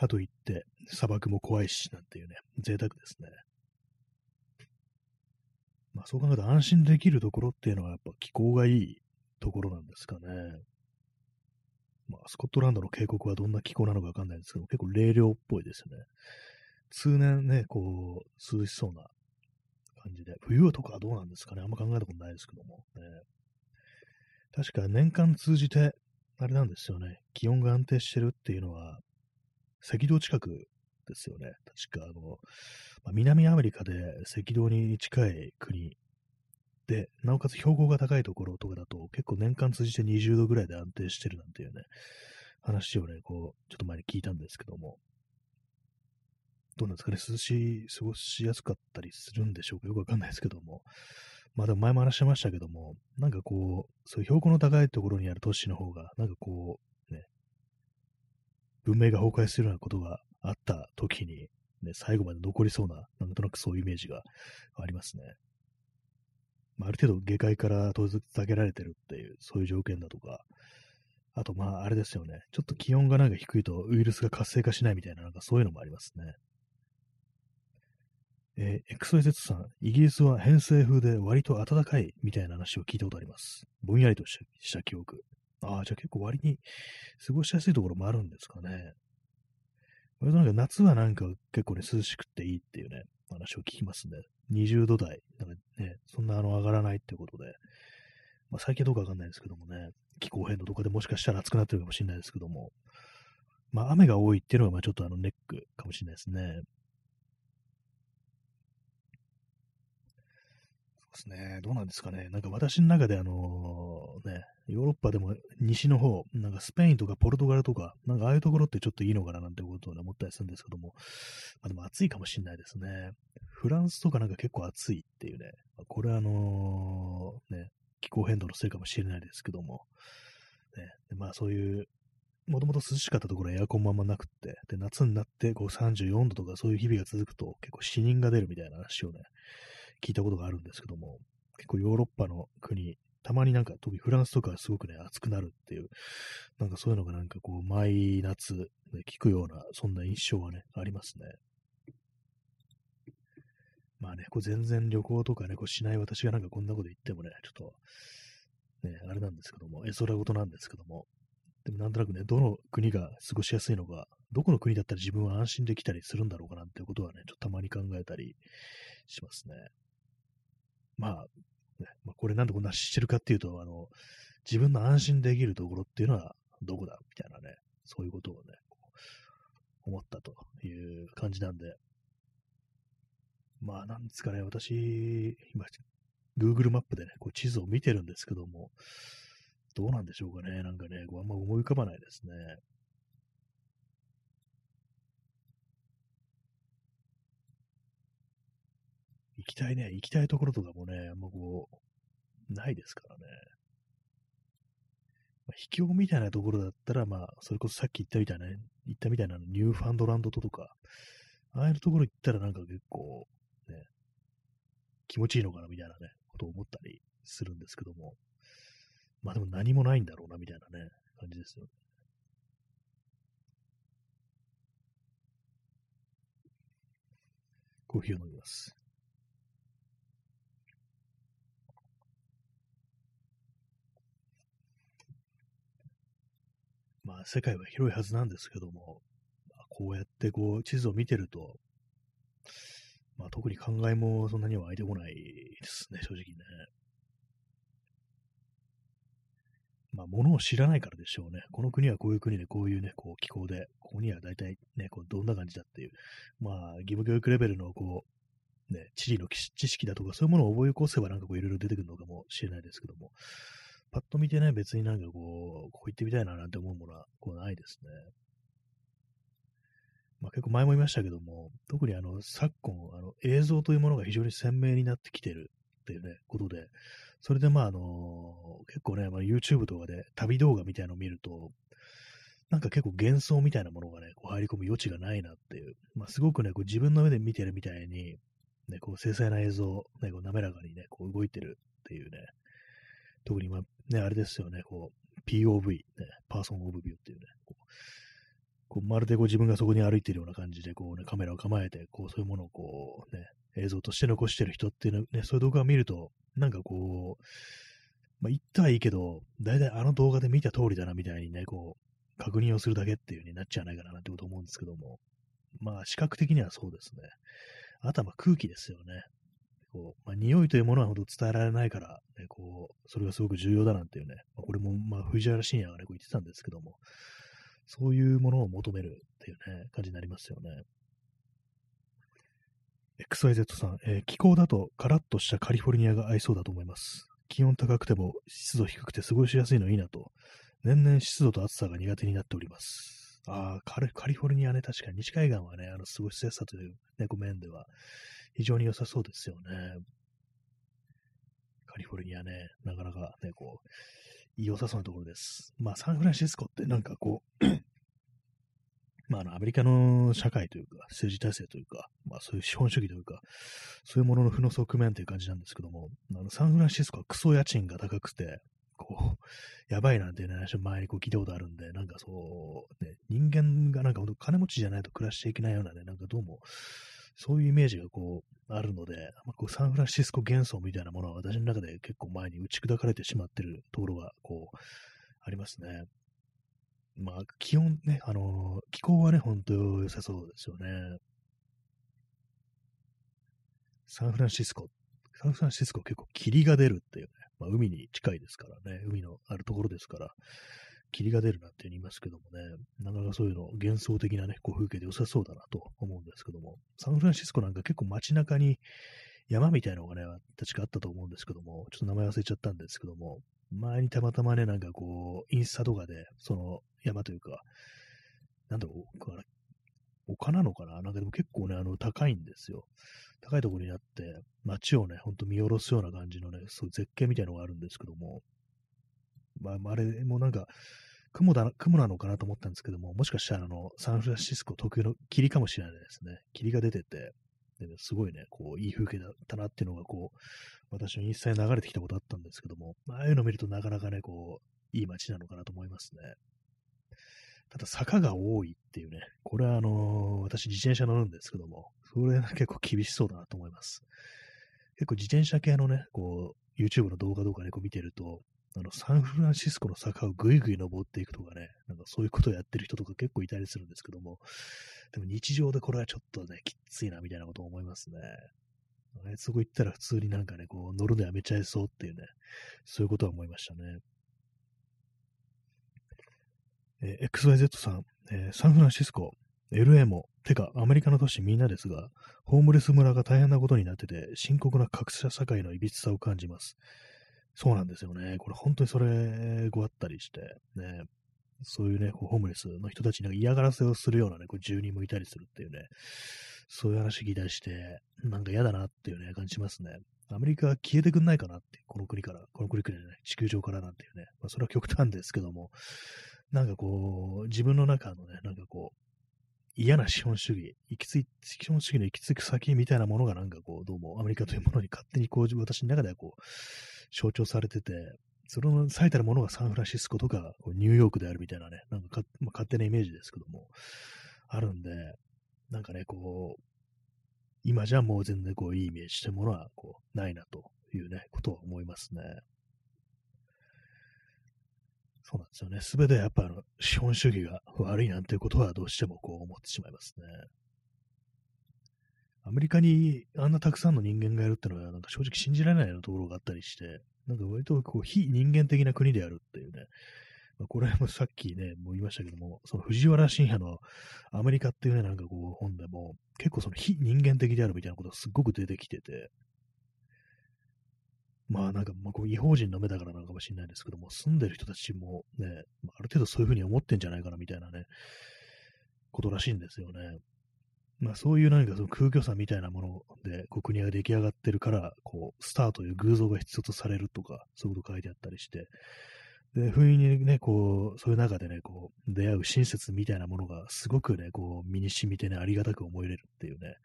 かといって、砂漠も怖いし、なんていうね、贅沢ですね。まあそう考えると安心できるところっていうのはやっぱ気候がいいところなんですかね。まあスコットランドの渓谷はどんな気候なのかわかんないんですけど、結構冷涼っぽいですよね。通年ね、こう、涼しそうな感じで。冬とかはどうなんですかねあんま考えたことないですけども。ね、確か年間通じて、あれなんですよね。気温が安定してるっていうのは、赤道近くですよね。確か、あの、まあ、南アメリカで赤道に近い国で、なおかつ標高が高いところとかだと、結構年間通じて20度ぐらいで安定してるなんていうね、話をね、こう、ちょっと前に聞いたんですけども、どうなんですかね、涼しい、過ごしやすかったりするんでしょうか、よくわかんないですけども、まあでも前も話してましたけども、なんかこう、そういう標高の高いところにある都市の方が、なんかこう、文明が崩壊するようなことがあった時に、ね、最後まで残りそうな、なんとなくそういうイメージがありますね。まあ、ある程度下界から遠ざけられてるっていう、そういう条件だとか、あと、まあ、あれですよね。ちょっと気温がなんか低いとウイルスが活性化しないみたいな、なんかそういうのもありますね。えー、XYZ さん、イギリスは偏西風で割と暖かいみたいな話を聞いたことあります。ぼんやりとした記憶。ああ、じゃあ結構割に過ごしやすいところもあるんですかね。割となんか夏はなんか結構ね、涼しくていいっていうね、話を聞きますね。20度台、なんかね、そんなあの上がらないってことで、まあ最近どうかわかんないですけどもね、気候変動とかでもしかしたら暑くなってるかもしれないですけども、まあ雨が多いっていうのがまあちょっとあのネックかもしれないですね。ですね。どうなんですかね。なんか私の中であのね、ヨーロッパでも西の方、なんかスペインとかポルトガルとか、なんかああいうところってちょっといいのかななんてことを、ね、思ったりするんですけども、まあ、でも暑いかもしれないですね。フランスとかなんか結構暑いっていうね、まあ、これはあのー、ね、気候変動のせいかもしれないですけども、ね、でまあそういう、もともと涼しかったところはエアコンもあんまなくって、で、夏になってこう34度とかそういう日々が続くと結構死人が出るみたいな話をね、聞いたことがあるんですけども、結構ヨーロッパの国、たまになんか、特にフランスとかすごくね、暑くなるっていう、なんかそういうのがなんかこう、毎夏、ね、聞くような、そんな印象はね、ありますね。まあね、こう全然旅行とかね、こうしない私がなんかこんなこと言ってもね、ちょっと、ね、あれなんですけども、絵空事なんですけども、でもなんとなくね、どの国が過ごしやすいのか、どこの国だったら自分は安心できたりするんだろうかなんていうことはね、ちょっとたまに考えたりしますね。まあ、ね、まあ、これなんでこんなしてるかっていうと、あの、自分の安心できるところっていうのはどこだみたいなね、そういうことをね、思ったという感じなんで、まあ、なんですかね、私、今、Google マップでね、こう地図を見てるんですけども、どうなんでしょうかね、なんかね、こうあんま思い浮かばないですね。きたいね、行きたいところとかもね、あんまこう、ないですからね。まあ、秘境みたいなところだったら、まあ、それこそさっき言ったみたいな、言ったみたいなニューファンドランドとか、ああいうところ行ったらなんか結構、ね、気持ちいいのかなみたいなね、ことを思ったりするんですけども、まあでも何もないんだろうなみたいなね、感じですよね。コーヒーを飲みます。まあ、世界は広いはずなんですけどもあ、こうやってこう地図を見てると、まあ、特に考えもそんなには湧いてこないですね、正直ね。まあ、ものを知らないからでしょうね。この国はこういう国で、こういうね、こう気候で、ここには大体ね、こうどんな感じだっていう、まあ、義務教育レベルのこう、ね、地理の知識だとか、そういうものを覚え起こせばなんかこういろいろ出てくるのかもしれないですけども、パッと見てね、別になんかこう、こう行ってみたいななんて思うものは、こうないですね。まあ、結構前も言いましたけども、特にあの、昨今、あの、映像というものが非常に鮮明になってきてるっていうね、ことで、それでまああの結構ね、まあ、YouTube とかで旅動画みたいなのを見ると、なんか結構幻想みたいなものがね、こう入り込む余地がないなっていう、まあ、すごくね、こう自分の目で見てるみたいに、ね、こう精細な映像、ね、こう滑らかにね、こう動いてるっていうね、特にまあね、あれですよね、こう POV、ね、パーソンオブビューっていうね、こうこうまるでこう自分がそこに歩いてるような感じで、こうね、カメラを構えて、こうそういうものをこうね、映像として残してる人っていうのね、そういう動画を見ると、なんかこう、まあ、言ったはいいけど、だいたいあの動画で見た通りだなみたいにね、こう、確認をするだけっていう風になっちゃわないかなってこと思うんですけども、まあ、視覚的にはそうですね。あとはま空気ですよね。こう、まあ、匂いというものは本当伝えられないから、ね、こう、それがすごく重要だなんていうね、まあ、これも、まあ、藤原信也がね、こう言ってたんですけども、そういうものを求めるっていうね、感じになりますよね。XYZ さん、えー、気候だとカラッとしたカリフォルニアが合いそうだと思います。気温高くても湿度低くて過ごしやすいのいいなと、年々湿度と暑さが苦手になっております。ああ、カリフォルニアね、確かに西海岸はね、あの過ごしやすさという、ね、面では非常に良さそうですよね。カリフォルニアね、なかなかね、こう、良さそうなところです。まあ、サンフランシスコってなんかこう まあ、あの、アメリカの社会というか、政治体制というか、まあ、そういう資本主義というか、そういうものの負の側面という感じなんですけども、あの、サンフランシスコはクソ家賃が高くて、こう、やばいなんていう話を前にこう聞いたことあるんで、なんかそう、ね、人間がなんか本当金持ちじゃないと暮らしていけないようなね、なんかどうも、そういうイメージがこう、あるので、まあ、こうサンフランシスコ幻想みたいなものは私の中で結構前に打ち砕かれてしまってるところが、こう、ありますね。まあ、気温ね、あの気候はね、ほんと良さそうですよね。サンフランシスコ。サンフランシスコ結構霧が出るっていうね、まあ、海に近いですからね、海のあるところですから、霧が出るなんて言いますけどもね、なかなかそういうの幻想的なね、こう風景で良さそうだなと思うんですけども、サンフランシスコなんか結構街中に山みたいなのがね、確かあったと思うんですけども、ちょっと名前忘れちゃったんですけども、前にたまたまね、なんかこう、インスタとかで、その山というか、なんだろう、丘なのかな？なんかでも結構ね、あの、高いんですよ。高いところにあって、街をね、ほんと見下ろすような感じのね、そういう絶景みたいなのがあるんですけども、まあ、あれもなんか、雲だ、雲なのかなと思ったんですけども、もしかしたらあの、サンフランシスコ特有の霧かもしれないですね。霧が出てて、で、ね、すごいね、こう、いい風景だったなっていうのが、こう、私のインスタに流れてきたことあったんですけども、ああいうのを見るとなかなかね、こう、いい街なのかなと思いますね。ただ坂が多いっていうね、これはあのー、私自転車乗るんですけども、それは結構厳しそうだなと思います。結構自転車系のね、こう、YouTube の動画とかでこう見てると、あの、サンフランシスコの坂をぐいぐい登っていくとかね、なんかそういうことをやってる人とか結構いたりするんですけども、でも日常でこれはちょっとね、きついなみたいなことを思いますね。あいつそこ行ったら普通になんかね、こう乗るのやめちゃいそうっていうね、そういうことは思いましたね。えー、XYZ さん、えー、サンフランシスコ、LA も、てかアメリカの都市みんなですが、ホームレス村が大変なことになってて、深刻な格差社会のいびつさを感じます。そうなんですよね。これ本当にそれごあったりして、ね、そういうね、こうホームレスの人たちに嫌がらせをするようなね、こう住人もいたりするっていうね、そういう話聞いたりして、なんか嫌だなっていうね、感じしますね。アメリカは消えてくんないかなって、この国から、この国からね、地球上からなんていうね、まあ、それは極端ですけども、なんかこう、自分の中のね、なんかこう、嫌な資本主義、行き着い、資本主義の行き着く先みたいなものがなんかこう、どうもアメリカというものに勝手にこう、私の中ではこう、象徴されてて、その最たるものがサンフランシスコとかニューヨークであるみたいなね、なんかまあ、勝手なイメージですけども、あるんで、なんかね、こう、今じゃもう全然こういいイメージというものはこうないなというね、ことは思いますね。そうなんですよね。すべてやっぱあの資本主義が悪いなんていうことはどうしてもこう思ってしまいますね。アメリカにあんなたくさんの人間がいるってのは、なんか正直信じられないようなところがあったりして、なんか割とこう非人間的な国であるっていうね、まあ、これもさっきね、もう言いましたけども、その藤原信也のアメリカっていうね、なんかこう本でも、結構その非人間的であるみたいなことがすっごく出てきてて、まあなんか、まあこう違法人の目だからなのかもしれないですけども、住んでる人たちもね、あ、る程度そういうふうに思ってんじゃないかなみたいなね、ことらしいんですよね。まあそういう何かその空虚さみたいなもので、こう国が出来上がってるから、こう、スターという偶像が必要とされるとか、そういうこと書いてあったりして、で、不意にね、こう、そういう中でね、こう、出会う親切みたいなものがすごくね、こう、身に染みてね、ありがたく思えれるっていうね、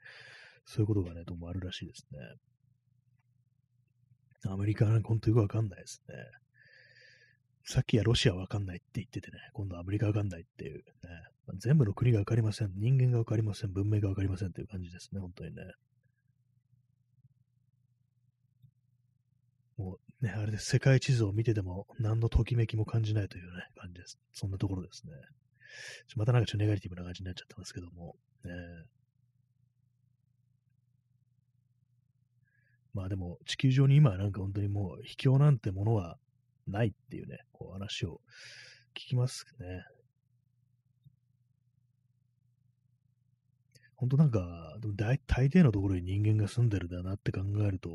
そういうことがね、どうもあるらしいですね。アメリカは本当よくわかんないですね。さっきはロシアわかんないって言っててね、今度はアメリカわかんないっていう、ね、まあ、全部の国がわかりません。人間がわかりません。文明がわかりませんっていう感じですね、本当にね。もうね、あれで世界地図を見てても何のときめきも感じないというね、感じです。そんなところですね。またなんかちょっとネガティブな感じになっちゃってますけども、ね、まあでも、地球上に今はなんか本当にもう、秘境なんてものはないっていうね、こう話を聞きますね。本当なんか、大大抵のところに人間が住んでるんだなって考えると、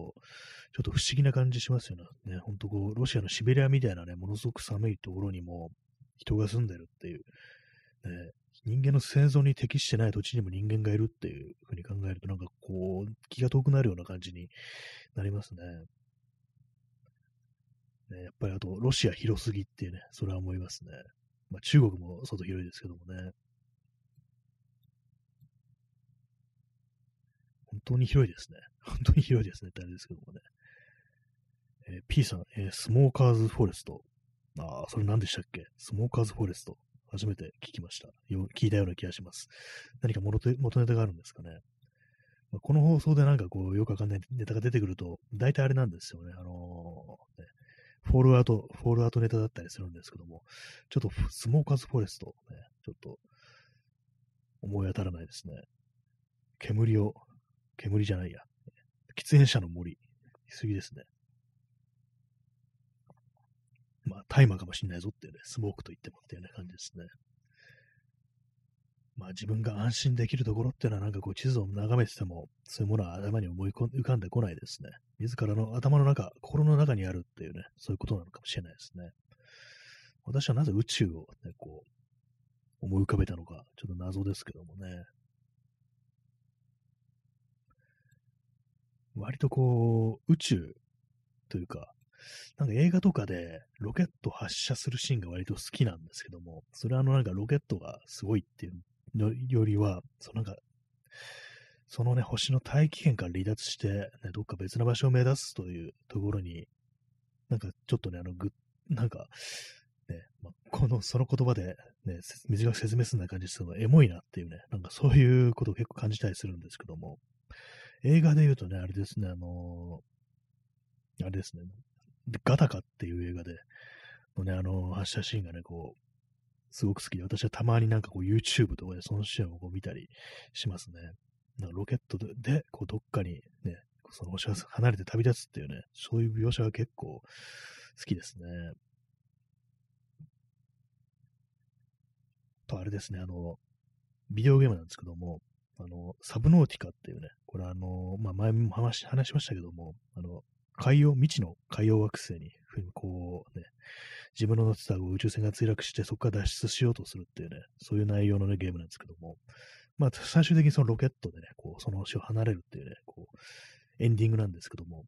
ちょっと不思議な感じしますよね。本当こう、ロシアのシベリアみたいなね、ものすごく寒いところにも人が住んでるっていう、ね、人間の生存に適してない土地にも人間がいるっていうふうに考えると、なんかこう、気が遠くなるような感じになりますね。ねやっぱりあと、ロシア広すぎっていうね、それは思いますね。まあ、中国も外広いですけどもね。本当に広いですね。本当に広いですねってあれですけどもね。えー、P さん、えー、スモーカーズフォレスト。ああ、それ何でしたっけ？スモーカーズフォレスト。初めて聞きました。よ聞いたような気がします。何か元ネタがあるんですかね。まあ、この放送でなんかこう、よくわかんないネタが出てくると、大体あれなんですよね。あのー、ね、フォールアウト、フォールアウトネタだったりするんですけども、ちょっとスモーカーズフォレスト、ね、ちょっと思い当たらないですね。煙を、煙じゃないや。喫煙者の森。すぎですね。まあ、大麻かもしんないぞっていうね、スモークと言ってもっていうような感じですね。まあ、自分が安心できるところっていうのはなんかこう地図を眺めてても、そういうものは頭に思い浮かんでこないですね。自らの頭の中、心の中にあるっていうね、そういうことなのかもしれないですね。私はなぜ宇宙をね、こう、思い浮かべたのか、ちょっと謎ですけどもね。割とこう、宇宙というか、なんか映画とかでロケット発射するシーンが割と好きなんですけども、それはあのなんかロケットがすごいっていうのよりは、そのなんか、そのね、星の大気圏から離脱して、ね、どっか別の場所を目指すというところに、なんかちょっとね、あの、ぐ、なんか、ね、まあ、この、その言葉で、ね、短く説明するような感じですけど、エモいなっていうね、なんかそういうことを結構感じたりするんですけども、映画で言うとね、あれですね、あのー、あれですね、ガタカっていう映画で、のね、あの、発射シーンがね、こう、すごく好きで、私はたまになんかこう YouTube とかでそのシーンをこう見たりしますね。なんかロケットで、でこうどっかにね、その星が離れて旅立つっていうね、そういう描写が結構好きですね。と、あれですね、あの、ビデオゲームなんですけども、あの、サブノーティカっていうね、これあの、まあ、前も話話しましたけども、あの、海洋、未知の海洋惑星に、こうね、自分の乗ってた宇宙船が墜落して、そこから脱出しようとするっていうね、そういう内容のね、ゲームなんですけども、まあ、最終的にそのロケットでね、こう、その星を離れるっていうね、こう、エンディングなんですけども、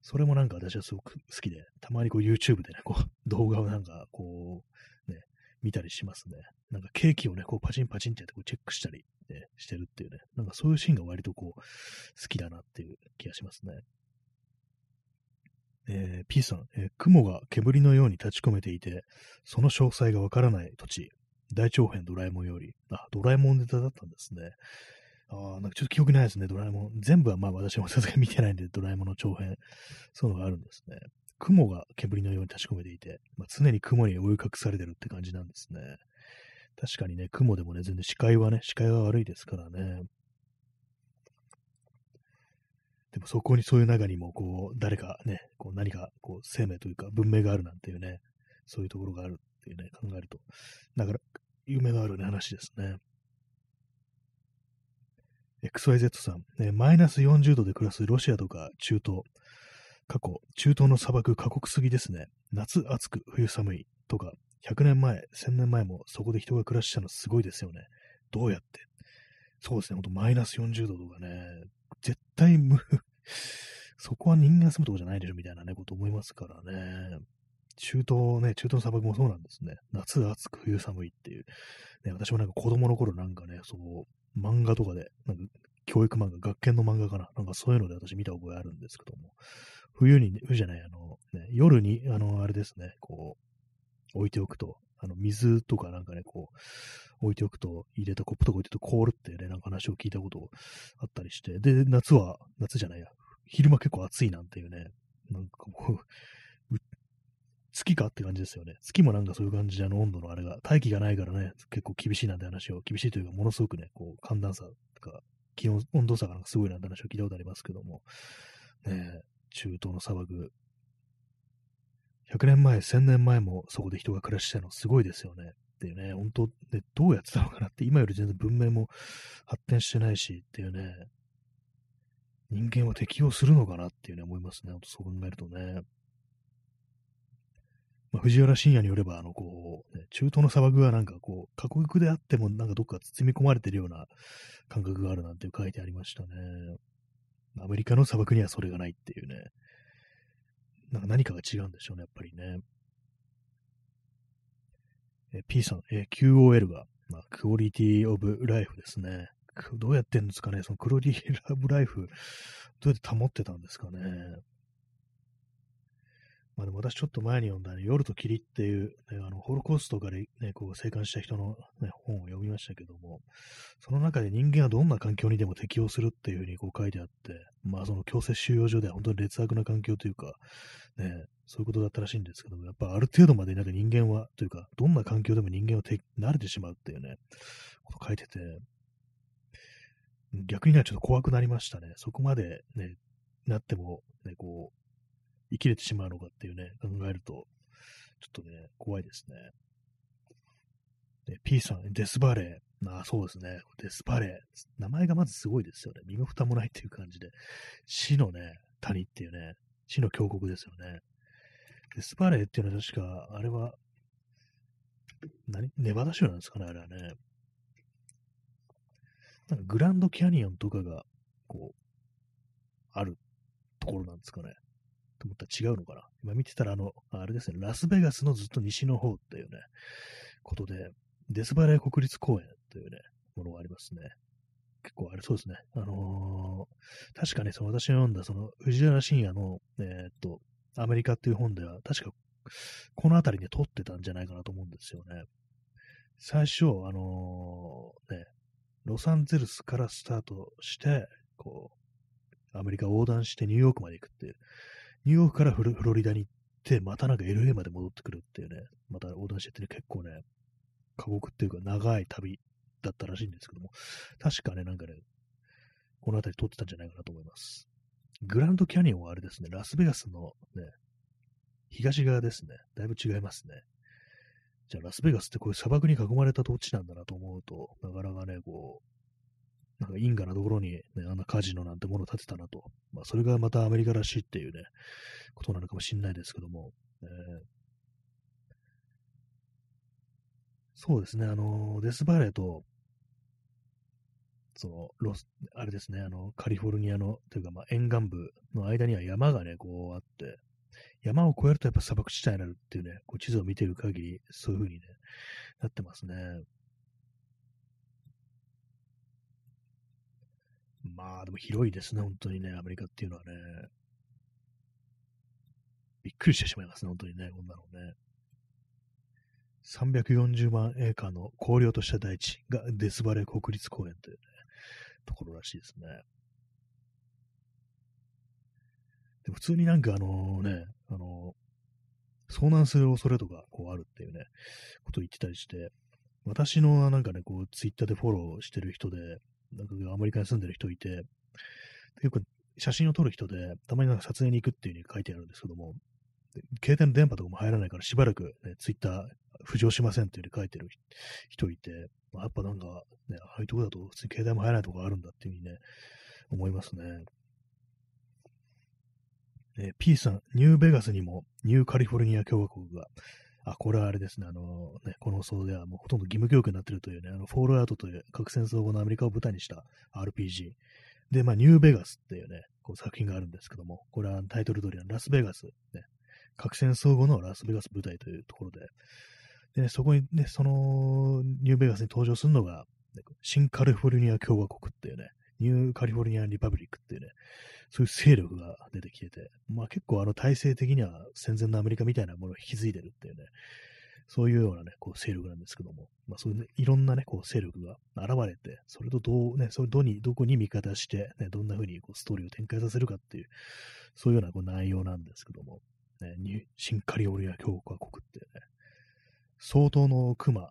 それもなんか私はすごく好きで、たまにこう YouTube でね、こう、動画をなんかこう、ね、見たりしますね。なんかケーキをね、こうパチンパチンってやってこうチェックしたり、ね、してるっていうね、なんかそういうシーンが割とこう、好きだなっていう気がしますね。えー、P さん、えー、雲が煙のように立ち込めていて、その詳細がわからない土地、大長編ドラえもんより、あ、ドラえもんネタだったんですね。ああ、なんかちょっと記憶ないですね、ドラえもん。全部はまあ私もさすがに見てないんで、ドラえもんの長編。そういうのがあるんですね。雲が煙のように立ち込めていて、まあ、常に雲に追い隠されてるって感じなんですね。確かにね、雲でもね、全然視界はね、視界は悪いですからね。でもそこにそういう中にも、こう、誰かね、こう何か、こう、生命というか文明があるなんていうね、そういうところがあるっていうね、考えると、だから、夢のある、ね、話ですね。XYZ さん、ね、マイナス40度で暮らすロシアとか中東、過去、中東の砂漠過酷すぎですね。夏暑く、冬寒いとか、100年前、1000年前もそこで人が暮らしたのすごいですよね。どうやって。そうですね、ほんとマイナス40度とかね、絶対無、そこは人間が住むとこじゃないでしょみたいなね、こと思いますからね。中東ね、中東の砂漠もそうなんですね。夏暑く冬寒いっていう。ね、私もなんか子供の頃なんかね、そう、漫画とかで、なんか教育漫画、学研の漫画かな。なんかそういうので私見た覚えあるんですけども。冬に、ね、冬じゃない、あの、ね、夜に、あの、あれですね、こう、置いておくと、あの、水とかなんかね、こう、置いておくと、入れたコップとか置いておくと凍るってね、なんか話を聞いたことあったりして、で、夏は、夏じゃないや、昼間結構暑いなんていうね、なんかもう、月かって感じですよね。月もなんかそういう感じで、あの温度のあれが、大気がないからね、結構厳しいなんて話を、厳しいというか、ものすごくね、こう、寒暖差とか、気温、温度差がなんかすごいなんて話を聞いたことありますけども、ね、中東の砂漠、100年前、1000年前もそこで人が暮らしてたのすごいですよね。っていうね、本当ね、どうやってたのかなって、今より全然文明も発展してないしっていうね、人間は適応するのかなっていうね、思いますね。そう考えるとね。まあ、藤原信也によれば、あの、こう、ね、中東の砂漠はなんかこう、過酷であってもなんかどっか包み込まれてるような感覚があるなんて書いてありましたね。アメリカの砂漠にはそれがないっていうね。なんか何かが違うんでしょうね、やっぱりね。え P さん、え QOL が、まあ、クオリティオブライフですね。どうやってんですかねそのクオリティラブライフ、どうやって保ってたんですかねまあでも私ちょっと前に読んだ、ね、夜と霧っていう、ね、あのホロコーストから、ね、こう生還した人の、ね、本を読みましたけども、その中で人間はどんな環境にでも適応するっていうふうにこう書いてあって、まあその強制収容所では本当に劣悪な環境というか、ね、そういうことだったらしいんですけども、やっぱある程度までなんか人間は、というか、どんな環境でも人間は慣れてしまうっていうね、こと書いてて、逆にね、ちょっと怖くなりましたね。そこまでね、なっても、ね、こう、生きれてしまうのかっていうね、考えると、ちょっとね、怖いですね。で P さん、デスバレー。ああ、そうですね。デスバレー。名前がまずすごいですよね。身も蓋もないっていう感じで。死のね、谷っていうね、死の峡谷ですよね。デスバレーっていうのは確か、あれは、何？ネバダ州なんですかね、あれはね。なんかグランドキャニオンとかが、こう、あるところなんですかね。と思ったら違うのかな。今見てたら、あの、あれですね、ラスベガスのずっと西の方っていうね、ことで、デスバレー国立公園というね、ものがありますね。結構あれそうですね。あのー、確かね、その私が読んだ、その、藤原信也の、えー、っと、アメリカっていう本では、確か、この辺りで撮ってたんじゃないかなと思うんですよね。最初、あのー、ね、ロサンゼルスからスタートして、こう、アメリカ横断してニューヨークまで行くっていう、ニューヨークからフロリダに行って、またなんか LA まで戻ってくるっていうね、また横断しててね、結構ね、過酷っていうか長い旅だったらしいんですけども、確かね、なんかね、この辺り撮ってたんじゃないかなと思います。グランドキャニオンはあれですね、ラスベガスのね、東側ですね。だいぶ違いますね。じゃあラスベガスってこういう砂漠に囲まれた土地なんだなと思うと、なかなかね、こう、なんか因果なところに、ね、あんなカジノなんてものを建てたなと。まあ、それがまたアメリカらしいっていうね、ことなのかもしれないですけども。えー、そうですね、あの、デスバレーと、その、ロス、あれですね、あの、カリフォルニアの、というか、まあ、沿岸部の間には山がね、こうあって、山を越えるとやっぱ砂漠地帯になるっていうね、こう地図を見てる限り、そういう風にね、なってますね。まあ、でも広いですね、本当にね、アメリカっていうのはね。びっくりしてしまいますね、本当にね、こんなのね。340万エーカーの荒涼とした大地がデスバレー国立公園という、ね、ところらしいですね。で普通になんかあのね、あの遭難する恐れとかこうあるっていうね、ことを言ってたりして、私のなんかね、こう、ツイッターでフォローしてる人で、なんかアメリカに住んでる人いて、結構写真を撮る人で、たまになんか撮影に行くっていう風に書いてあるんですけども、携帯の電波とかも入らないからしばらく、ね、ツイッター浮上しませんっていう風に書いてる人いて、まあ、やっぱなんか、ね、ああいうとこだと普通に携帯も入らないとこがあるんだっていうふうにね、思いますね。え、P さん、ニューベガスにもニューカリフォルニア共和国が、あ、これはあれですね、あのね、この放送ではもうほとんど義務教育になってるというね、あの、フォールアウトという核戦争後のアメリカを舞台にした RPG。で、まあ、ニューベガスっていうね、こう作品があるんですけども、これはタイトル通りのラスベガス、ね、核戦争後のラスベガス舞台というところで、で、ね、そこにね、そのニューベガスに登場するのが、ね、新カリフォルニア共和国っていうね、ニューカリフォルニアリパブリックっていうね、そういう勢力が出てきてて、まあ結構あの体制的には戦前のアメリカみたいなものを引き継いでるっていうね、そういうようなね、こう勢力なんですけども、まあそういうね、いろんなね、こう勢力が現れて、それとどうね、それどに、どこに味方して、ね、どんな風にこうストーリーを展開させるかっていう、そういうようなこう内容なんですけども、ね、新カリフォルニア共和国ってね、相当の熊、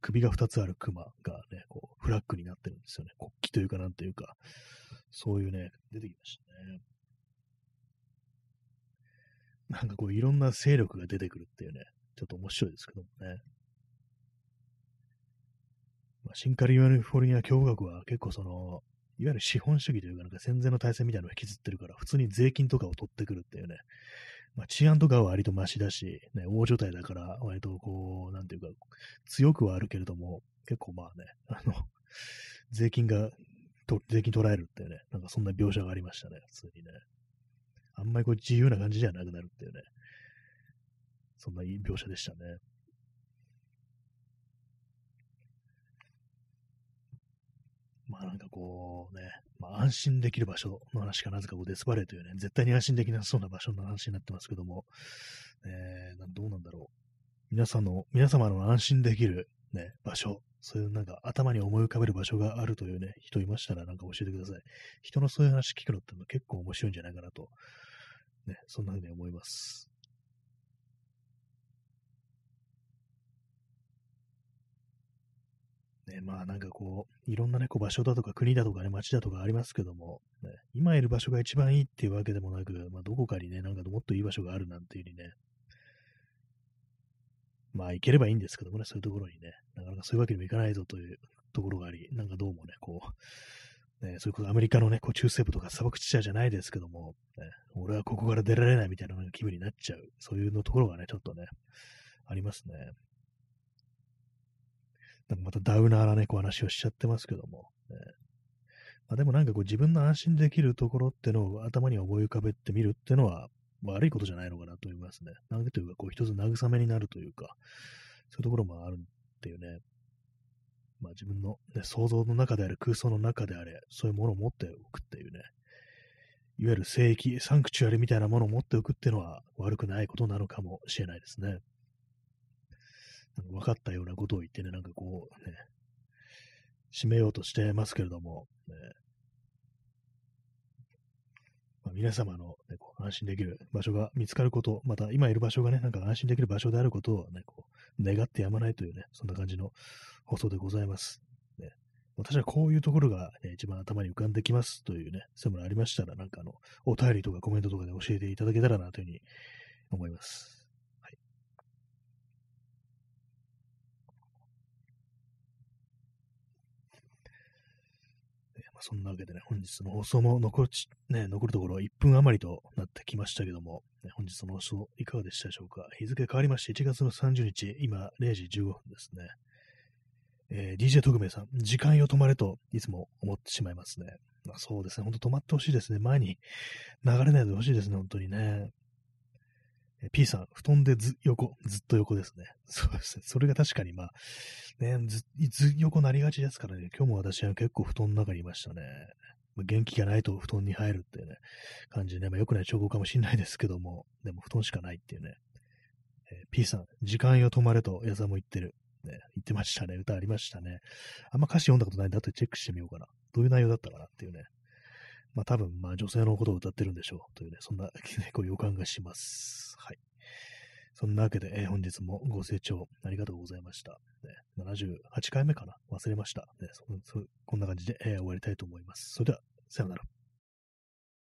首が2つある熊がね、こう、フラッグになってるんですよね。国旗というかなんというか、そういうね、出てきましたね。なんかこう、いろんな勢力が出てくるっていうね、ちょっと面白いですけどもね。まあ、新カリフォルニア共和国は結構その、いわゆる資本主義というか、なんか戦前の体制みたいなのを引きずってるから、普通に税金とかを取ってくるっていうね、まあ、治安とかは割とマシだし、ね、大所帯だから、割とこう、なんていうか、強くはあるけれども、結構まあね、あの、税金が、と税金取られるっていうね、なんかそんな描写がありましたね、普通にね。あんまりこう自由な感じじゃなくなるっていうね、そんないい描写でしたね。まあなんかこうね、まあ安心できる場所の話かなぜかこうデスバレーというね、絶対に安心できなそうな場所の話になってますけども、えー、どうなんだろう。皆さんの、皆様の安心できるね、場所、そういうなんか頭に思い浮かべる場所があるというね、人いましたらなんか教えてください。人のそういう話聞くのって結構面白いんじゃないかなと、ね、そんな風に思います。ね、まあなんかこう、いろんなね、こう場所だとか国だとかね、街だとかありますけども、ね、今いる場所が一番いいっていうわけでもなく、まあどこかにね、なんかもっといい場所があるなんていうふうにね、まあ行ければいいんですけどもね、そういうところにね、なかなかそういうわけにもいかないぞというところがあり、なんかどうもね、こう、ね、そういうことアメリカのね、こう中西部とか砂漠地帯じゃないですけども、ね、俺はここから出られないみたいな気分になっちゃう、そういうのところがね、ちょっとね、ありますね。なんかまたダウナーなね、こう話をしちゃってますけども、ね、まあ、でもなんかこう自分の安心できるところってのを頭に思い浮かべてみるっていうのは悪いことじゃないのかなと思いますね。なんでというか、こう一つ慰めになるというか、そういうところもあるっていうね。まあ自分の、ね、想像の中であれ、空想の中であれ、そういうものを持っておくっていうね。いわゆる聖域、サンクチュアリみたいなものを持っておくっていうのは悪くないことなのかもしれないですね。分かったようなことを言ってね、なんかこうね、締めようとしてますけれども、ね、まあ、皆様の、ね、こう安心できる場所が見つかること、また今いる場所がね、なんか安心できる場所であることをね、こう願ってやまないというね、そんな感じの放送でございます。ね、私はこういうところが、ね、一番頭に浮かんできますというね、そういうものありましたら、なんかあの、お便りとかコメントとかで教えていただけたらなというふうに思います。そんなわけでね、本日の放送も残るね、残るところ1分余りとなってきましたけども、ね、本日の放送いかがでしたでしょうか。日付変わりまして1月の30日、今0時15分ですね。えー、DJ 特命さん、時間よ止まれといつも思ってしまいますね。まあ、そうですね、ほんと止まってほしいですね。前に流れないでほしいですね、本当にね。P さん、布団でず横、ずっと横ですね。そうですね。それが確かにまあ、ね、ずず横なりがちですからね、今日も私は結構布団の中にいましたね。元気がないと布団に入るっていうね、感じでね、まあ、良くない兆候かもしれないですけども、でも布団しかないっていうね。えー、P さん、時間よ止まれと矢沢も言ってる。ね、言ってましたね。歌ありましたね。あんま歌詞読んだことないんで、後でチェックしてみようかな。どういう内容だったかなっていうね。まあ多分、まあ女性のことを歌ってるんでしょう。というね、そんな、こう予感がします。はい。そんなわけで、えー、本日もご清聴ありがとうございました。ね、78回目かな？忘れました。ねそこんな感じで、えー、終わりたいと思います。それでは、さよなら。